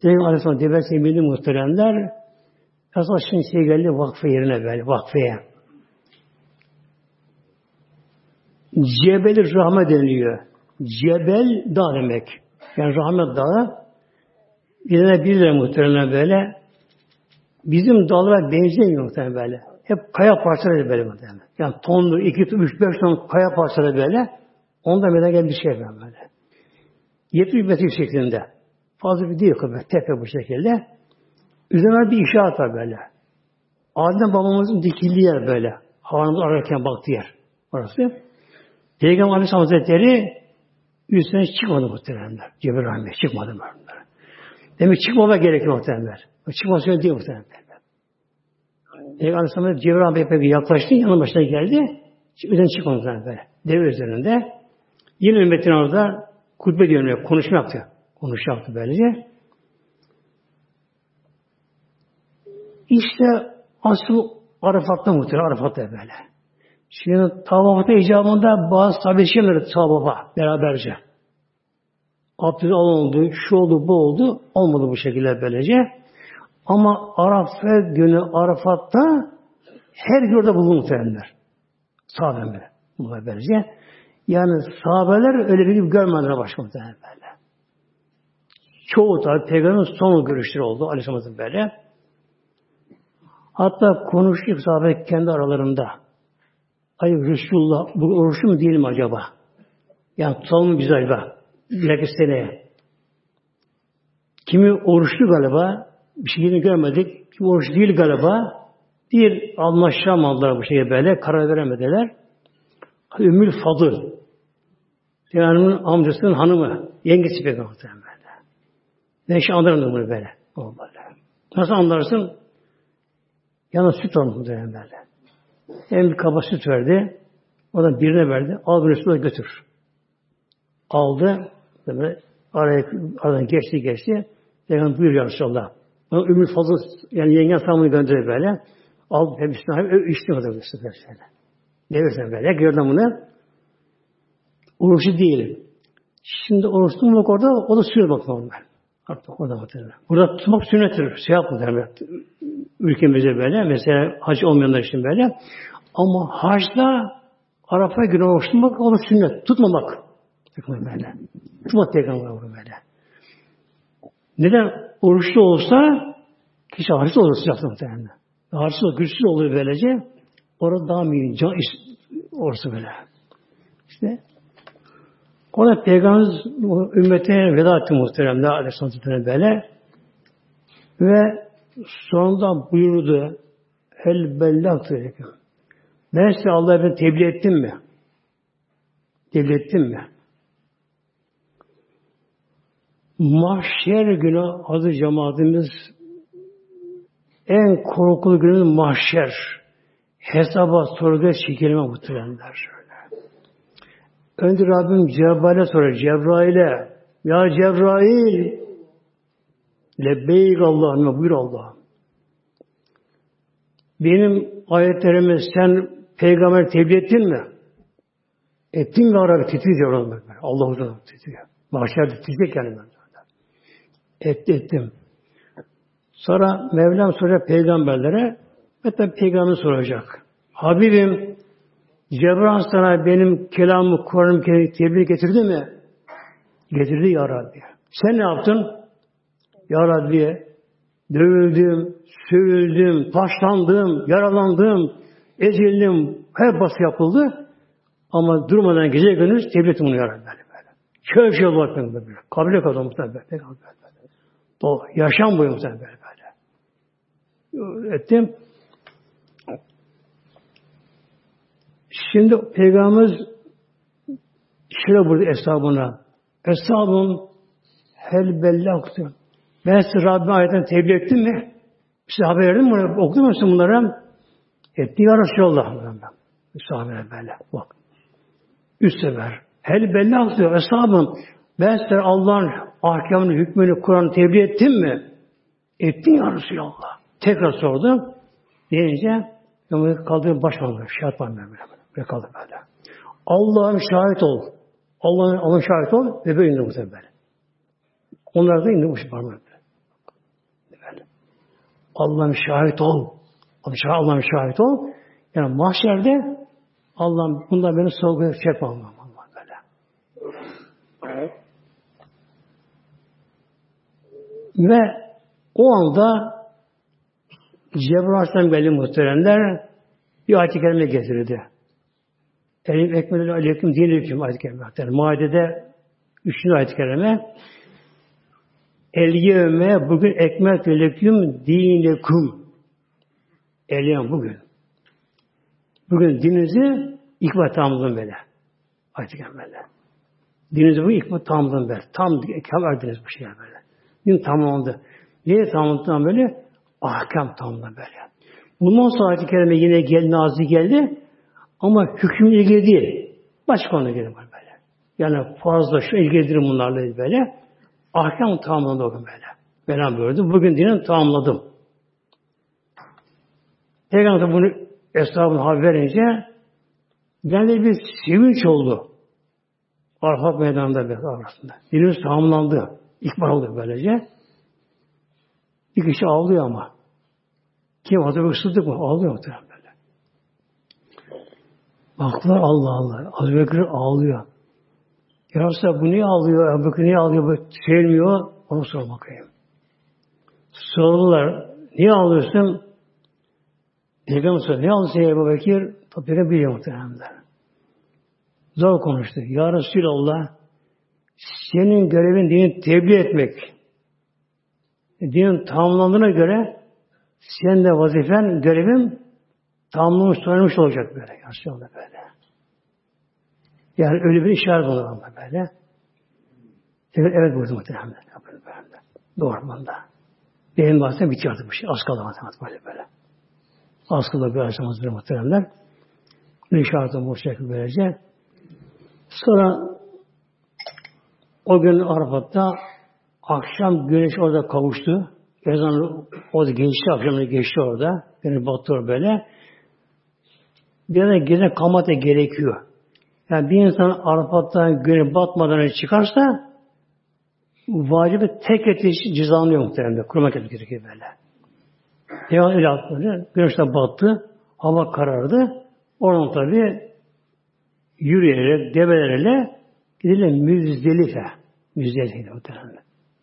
Peygamber Aleyhisselam devlet emini muhteremler Esas şimdi şey geldi vakfe yerine böyle, vakfeye. Cebel rahmet deniliyor. Cebel dağ demek. Yani rahmet dağı. Birine bir lira muhtemelen böyle. Bizim dağlara benzemiyor muhtemelen böyle. Hep kaya parçaları böyle muhtemelen. Yani tonlu, iki, üç, beş ton kaya parçaları böyle. Onda meydana gelen bir şey böyle. 70 metre şeklinde. Fazla bir değil kadar. Tepe bu şekilde. Üzerine bir işaret var böyle. Adem babamızın dikildiği yer böyle. Havanımız ararken baktığı yer. Orası. Peygamber Aleyhisselam Hazretleri üstüne çıkmadı muhteremler. Cebrail çıkmadı bunlar. Demek çıkmama gerekiyor muhteremler. Çıkması öyle değil muhteremler. Peygamber Aleyhisselam Cebrail Rahmet yaklaştı, yanı başına geldi. Üzerine çıkmadı muhteremler böyle. Deve üzerinde. Yine ümmetin orada kutbe diyor, konuşma yaptı. Konuşma yaptı böylece. İşte asıl Arafat'ta muhtemelen Arafat'ta böyle. Şimdi tavafta icabında bazı tabiçiler tavafa beraberce. Abdest oldu, şu oldu, bu oldu. Olmadı bu şekilde böylece. Ama Arafat günü Arafat'ta her yurda bulundu muhtemelenler. Sahabeler. Böylece. Yani sahabeler öyle bir gibi görmediler başka muhtemelen. Çoğu tabi peygamberin son görüşleri oldu Aleyhisselam'ın böyle. Hatta konuştuk sahabe kendi aralarında. Ay Resulullah bu oruçlu mu değil mi acaba? Yani tutalım mı biz acaba? Bir seneye. Kimi oruçlu galiba, bir şeyini görmedik. Kimi oruçlu değil galiba. Bir anlaşamadılar bu şeye böyle, karar veremediler. Ümmül Fadıl. Peygamberin amcasının hanımı, yengesi peygamber böyle. Ben şey anlarım bunu böyle. O böyle. Nasıl anlarsın? Yana süt almış muhtemelen böyle. En bir kaba süt verdi. Oradan birine verdi. Al bunu Resulullah götür. Aldı. Böyle araya, aradan geçti geçti. Peygamber buyur ya Resulallah. Bana Ümmü Fazıl yani yengen samını gönderdi böyle. Al hepsini hep içti o da böyle. Devirsen böyle. Gördüm bunu. Oruçlu değilim. Şimdi oruçlu mu orada? O da sürüyor bakmam ben. Artık o da muhtemelen. Burada tutmak sünnettir. Şey yapmıyor ülkemizde böyle. Mesela hac olmayanlar için böyle. Ama hacda Arafa günü oruç tutmak o da sünnet. Tutmamak. Tutmamak böyle. Tutmak peygamber böyle. Neden? Oruçlu olsa kişi hacda olur sıcakta muhtemelen. Hacda güçsüz oluyor böylece. Orada daha mühim. Can, orası böyle. İşte ona Peygamber ümmetine veda etti muhteremler Aleyhisselatü böyle. Ve sonunda buyurdu el bellaktı. Ben size Allah'a tebliğ ettim mi? Tebliğ ettim mi? Mahşer günü adı cemaatimiz en korkulu günü mahşer. Hesaba sorguya çekilme muhteremler. Önce Rabbim Cebrail'e sorar. Cebrail'e Ya Cebrail Lebbeyk Allah'ım buyur Allah'ım. Benim ayetlerimi sen peygamber tebliğ ettin mi? Ettin mi Arabi titriyor Cebrail. Allah titriyor. Mahşerde titriyecek yani ben. Et, ettim. Sonra Mevlam soracak peygamberlere hatta peygamber soracak. Habibim Cebrail sana benim kelamımı, Kur'an'ımı tebliğ getirdi mi? Getirdi ya Rabbi. Sen ne yaptın? Ya Rabbi dövüldüm, sövüldüm, taşlandım, yaralandım, ezildim, her bası yapıldı. Ama durmadan gece gündüz tebliğ ettim bunu ya Rabbi. Böyle. Köy şey olarak böyle. Kabile kadar muhtemelen. O yaşam boyu muhtemelen böyle. böyle. Ettim. Şimdi Peygamberimiz şöyle burada hesabına. Hesabım hel bellaktı. Ben size Rabbim ayetini tebliğ ettim mi? Size haber verdim mi? Okudun musun bunları? Etti ya Resulallah. Sahabeler böyle. Bak. Üst sefer. Hel diyor. Hesabım ben size Allah'ın ahkamını, hükmünü, Kur'an'ı tebliğ ettim mi? Ettin ya Resulallah. Tekrar sordum. Deyince kaldığı baş olmuyor. Şey yapmam ben böyle. Böyle kaldı böyle. Allah'ım şahit ol. Allah'ın Allah şahit ol ve böyle indi muhtemelen böyle. Onlar da indi bu parmağı böyle. böyle. Allah'ım şahit ol. Allah'ım şahit ol. Yani mahşerde Allah'ım bundan beni sorguya çekme Allah'ım. Allah böyle. Evet. Ve o anda Cebrail Aleyhisselam belli muhteremler bir ayet-i kerime getirdi. Elim ekmeden aleyküm din aleyküm ayet-i kerime. Maidede üçüncü ayet-i kerime El bugün ekmek aleyküm dinekum. El yevme bugün. Bugün dininizi ikmal tamamladım böyle. Ayet-i kerimeyle. Dininizi bugün ikmal tamamladım böyle. Tam kemal erdiniz bu şeye böyle. Din tamamlandı. Niye tamamlandı böyle? Ahkam tamamlandı böyle. Bundan sonra ayet-i kerime yine gel, nazi geldi. Ama hükümle ilgili değil. Başka konuda ilgili var böyle. Yani fazla şu ilgilidir bunlarla böyle. Ahkam tamamladı o gün böyle. Mevlam buyurdu. Bugün dinin tamamladım. Peygamber bunu eshabına haber verince bende bir sevinç oldu. Arafat meydanında bir arasında. Dinimiz tamamlandı. İkbal oldu böylece. Bir kişi ağlıyor ama. Kim Hazreti mı? Ağlıyor muhtemelen böyle. Baklar Allah Allah. Hazreti ağlıyor. Ya Resulallah bu niye ağlıyor? Ebu niye ağlıyor? Bu sevmiyor. Onu sor bakayım. Sordular. Niye ağlıyorsun? Peygamber soruyor. Niye ağlıyorsun Ebu Bekir? Tabi biliyor muhtemelen. Zor konuştu. Ya Resulallah senin görevin dini tebliğ etmek. Dinin tamamlandığına göre senin de vazifen, görevin tamamlamış, sonramış olacak böyle. Yaşıyorlar böyle. Yani öyle bir işaret olur ama böyle. Evet, evet buyurdu muhtemelen. Böyle. Doğru bunda. Benim bahsede bitiyor artık bir şey. Az kaldı matematik böyle böyle. Az kaldı bir aşamasıdır muhteremler. İşaretim bu şekilde böylece. Sonra o gün Arafat'ta akşam güneş orada kavuştu. Ezan orada geçti, akşamda geçti orada. Güneş battı böyle. Bir de gece kalmak gerekiyor. Yani bir insan Arafat'tan güneş batmadan çıkarsa vacibi tek eti cezanlıyor muhtemelen. Kurmak gerekiyor böyle. Devam öyle atladı. Güneş de battı. Hava karardı. Oradan tabi yürüyerek, develerle gidilir Müzdelife. Müzdelife muhtemelen.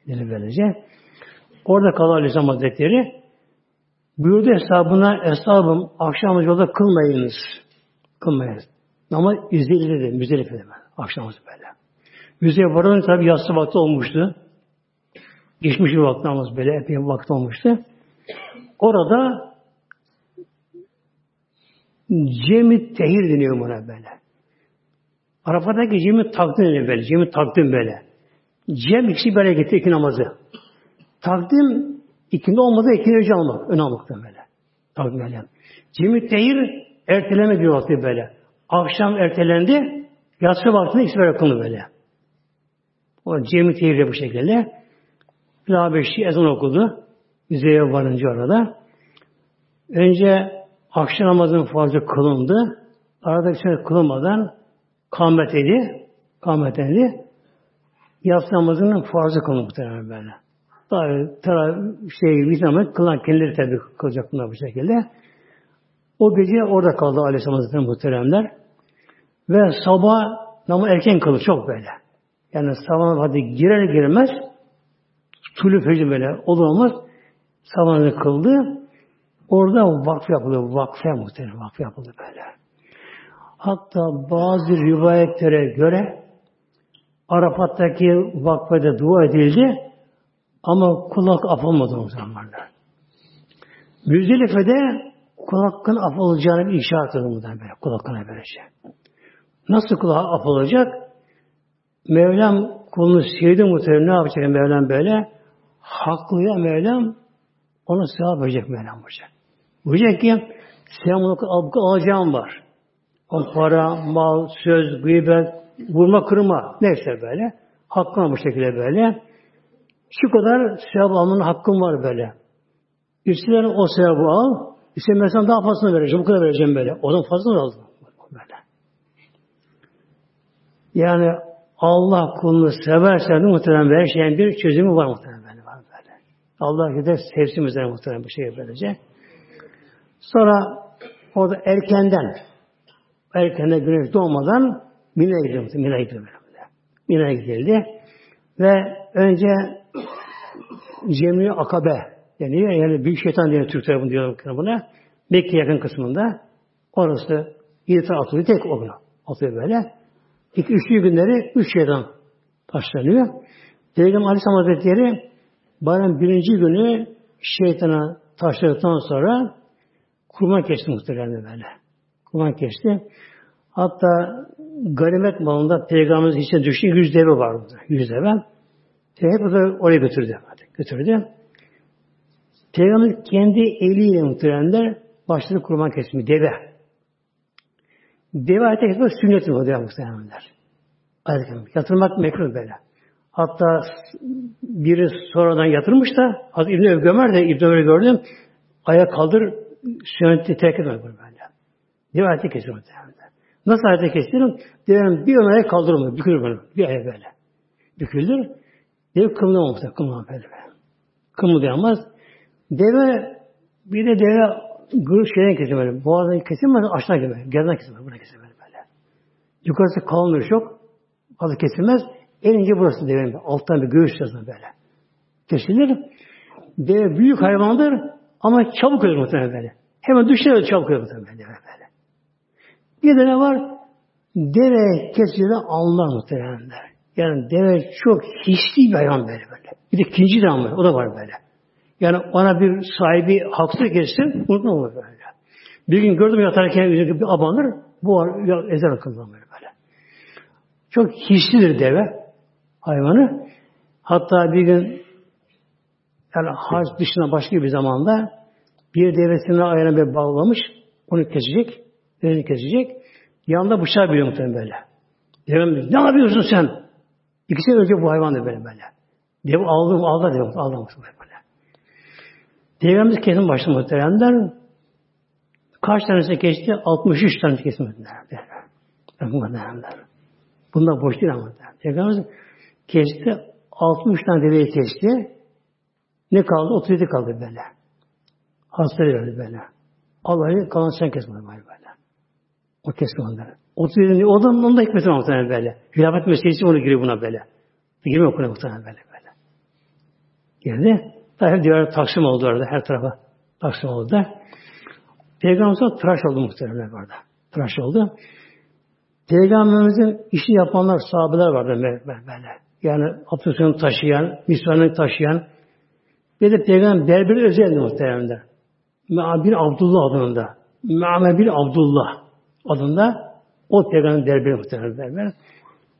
Gidilir böylece. Orada kalan Aleyhisselam Hazretleri buyurdu hesabına hesabım akşam yolda kılmayınız. Kılmayınız. Ama izleyildi, müzdelifede akşam böyle. Müzeye varanın tabi yatsı vakti olmuştu. Geçmiş bir vakti namaz böyle epey bir vakti olmuştu. Orada Cemi tehir deniyor buna böyle. Arafat'taki cemi takdim deniyor böyle. Cemi takdim böyle. Cem ikisi böyle gitti iki namazı. Takdim ikindi olmadı ikindi önce almak. Ön almakta böyle. Takdim böyle. Cemi tehir erteleme bir vakti böyle. Akşam ertelendi. Yatsı vaktinde ikisi böyle kıldı böyle. O cemi tehirle bu şekilde. Bir beşi ezan okudu. Müzeye varınca orada. Önce akşam namazının fazla kılındı. Arada bir şey kılınmadan kâmet edildi. Kâmet edildi. Yatsı namazının farzı kılındı muhtemelen böyle. Daha tara şey bir zaman kılan kendileri tabi kılacak bunlar bu şekilde. O gece orada kaldı Aleyhisselam Hazretleri muhteremler. Ve sabah namı erken kıldı çok böyle. Yani sabah hadi girer girmez tulü fecir böyle olur olmaz sabahını kıldı. Orada vakf yapıldı. Vakfe muhtemelen vakf yapıldı böyle. Hatta bazı rivayetlere göre Arafat'taki vakfede dua edildi ama kulak afılmadı o zamanlar. Müzdelife'de kulakın af olacağını bir işaret edildi böyle. Kulakına böylece. Nasıl kulağı af? Mevlam kulunu sevdi muhtemelen ne yapacak Mevlam böyle? Haklıya Mevlam ona sevap verecek Mevlam olacak. Diyecek ki sen bunu alacağım var. O para, mal, söz, gıybet, vurma, kırma neyse böyle. Hakkın bu şekilde böyle. Şu kadar sevap almanın hakkım var böyle. İstersen o sevabı al. İstemezsen daha fazlasını vereceğim. Bu kadar vereceğim böyle. O zaman fazla aldım. Böyle. Yani Allah kulunu severse de muhtemelen her şeyin bir çözümü var muhtemelen böyle. Var böyle. Allah gider sevsin üzerine muhtemelen bu şeyi böylece. Sonra o da erkenden erkenden güneş doğmadan Mina'ya gidiyor. Mina'ya böyle. Mina'ya gidildi. Ve önce Cemri Akabe deniyor. Yani Büyük Şeytan diye Türk tarafında diyor buna. Mekke yakın kısmında. Orası yedi tane atılıyor. Tek o gün atılıyor böyle. İki, üçlü günleri üç şeytan taşlanıyor. Peygamber Aleyhisselam Hazretleri bayram birinci günü şeytana taşladıktan sonra kurban kesti muhtemelen böyle. Kurban kesti. Hatta ganimet malında peygamberimizin içine düştüğü yüz deve vardı. Yüz deve. De oraya götürdü. Götürdü. Peygamber kendi eliyle muhteremler başladı kurban kesimi. Deve. Deve ayette kesmek sünnet mi oluyor muhteremler? Yatırmak mekruh böyle. Hatta biri sonradan yatırmış da Hazreti İbn-i Gömer de İbn-i Ömer'i gördüm. Ayağa kaldır sünneti terk etmek böyle. Deve ayette kesiyor muhteremler. Nasıl ayette kesiyorum? Devenin bir ömeye kaldırılmıyor. Bükülür böyle. Bir aya böyle. Bükülür. Deve kımıldamaz. Kımıldamaz böyle. Kımıldayamaz. Deve bir de deve gırık şeyden kesiyor böyle. Boğazdan kesilmez, aşağı gibi. Gerdan kesilmez, buna kesilmez böyle. Yukarısı kalınır çok. Fazla kesilmez. En ince burası devenin. Alttan bir göğüs yazına böyle. Kesilir. Deve büyük hayvandır ama çabuk ölür muhtemelen böyle. Hemen düşer çabuk ölür muhtemelen böyle. Bir de ne var? Deve kesildiğinde anlar muhtemelenler. Yani deve çok hisli bir hayvan böyle böyle. Bir de ikinci de var. O da var böyle. Yani ona bir sahibi haksız geçsin, unutma olur böyle. Bir gün gördüm yatarken bir abanır, bu var, ezer akıllı böyle böyle. Çok hislidir deve hayvanı. Hatta bir gün yani harç dışında başka bir zamanda bir devesini ayağına bir bağlamış, onu kesecek, elini kesecek. Yanında bıçağı biliyor muhtemelen böyle. Devem ne yapıyorsun sen? İkisi önce bu hayvandı böyle böyle. Dev aldım, aldı dev, aldı böyle. Peygamberimiz kesin başladı muhteremler. Kaç tanesi geçti? 63 tanesi kesin muhteremler. Bunlar boş değil ama. Peygamberimiz kesti. 63 tane deveyi kesti. Ne kaldı? 37 kaldı böyle. Hasta verdi böyle. Allah'ı kalan sen kesmedi böyle. O kesme onları. 37 o da onun da hikmeti var muhtemelen böyle. Hilafet meselesi onu giriyor buna böyle. Girmiyor okuna muhtemelen böyle böyle. Girdi. Tabi diğer taksim oldu orada her tarafa. Taksim oldu da. Peygamberimiz tıraş oldu muhtemelen orada. Tıraş oldu. Peygamberimizin işi yapanlar, sahabeler vardı böyle. Yani abdestini taşıyan, misvanını taşıyan. Bir de Peygamber berber özeldi muhtemelen. Me'abir Abdullah adında. Me'abir Abdullah adında o peygamber berberi muhtemelen.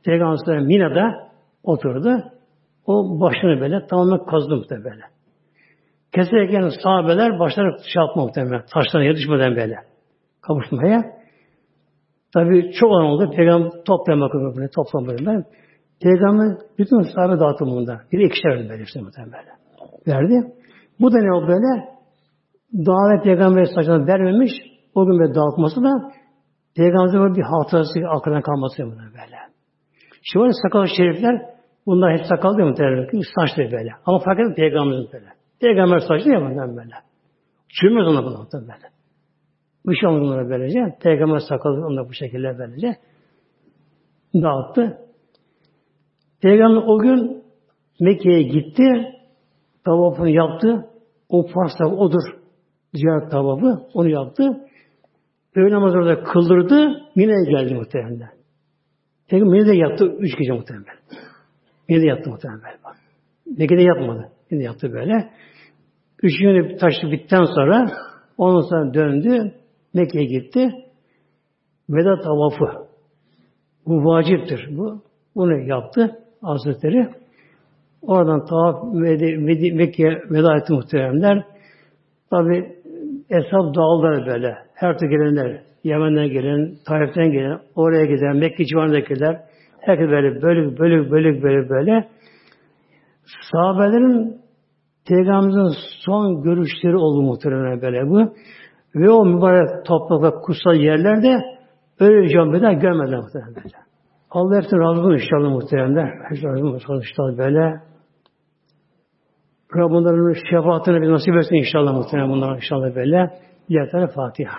Peygamber Mina'da oturdu. O başını böyle tamamen kazdı muhtemelen. Keserken sahabeler başları şey yapma muhtemelen. Taşlarına yetişmeden böyle. Kavuşmaya. Tabi çok olan oldu. Peygamber toplamak böyle, toplamak böyle. Peygamber bütün sahabe dağıttı bunda. Bir ikişer böyle işte muhtemelen. Verdi. Bu da ne oldu böyle? Davet peygamber saçına vermemiş. O gün böyle dağıtması da Peygamberimizin bir hatırası aklına kalması böyle. Şimdi sakal şerifler bunlar hep sakal değil mi? Saçlı böyle. Ama fark etmez Peygamberimizin böyle. Peygamber saçlı ya bundan böyle. Çürümez ona bunu böyle. Bir şey olmaz onlara böylece. Peygamber sakalı da bu şekilde böylece dağıttı. Peygamber o gün Mekke'ye gitti. Tavafını yaptı. O Fars'ta odur. Ziyaret tavafı. Onu yaptı. Öğle namazı orada kıldırdı. Mine'ye geldi muhtemelen. Peki Mine'de yattı üç gece muhtemelen. Mine'de yattı muhtemelen. Bak. Mekke'de yatmadı. Mine'de yattı böyle. Üç günü taşı bitten sonra ondan sonra döndü. Mekke'ye gitti. Veda tavafı. Bu vaciptir. Bu. Bunu yaptı Hazretleri. Oradan tavaf Mekke'ye veda etti muhteremler. Tabi Eshab dağıldılar böyle. Her türlü gelenler, Yemen'den gelen, Taif'ten gelen, oraya giden, Mekke civarındakiler, herkes böyle bölük bölük bölük böyle böyle. Sahabelerin Peygamberimizin son görüşleri oldu muhtemelen böyle bu. Ve o mübarek toprakta kutsal yerlerde öyle cambeden görmediler muhtemelen böyle. Allah hepsine razı olsun inşallah muhteremler. Hepsine razı olsun inşallah böyle. Rabbim onların şefaatine bir nasip etsin inşallah muhterem bunlara inşallah böyle. Diğer Fatiha.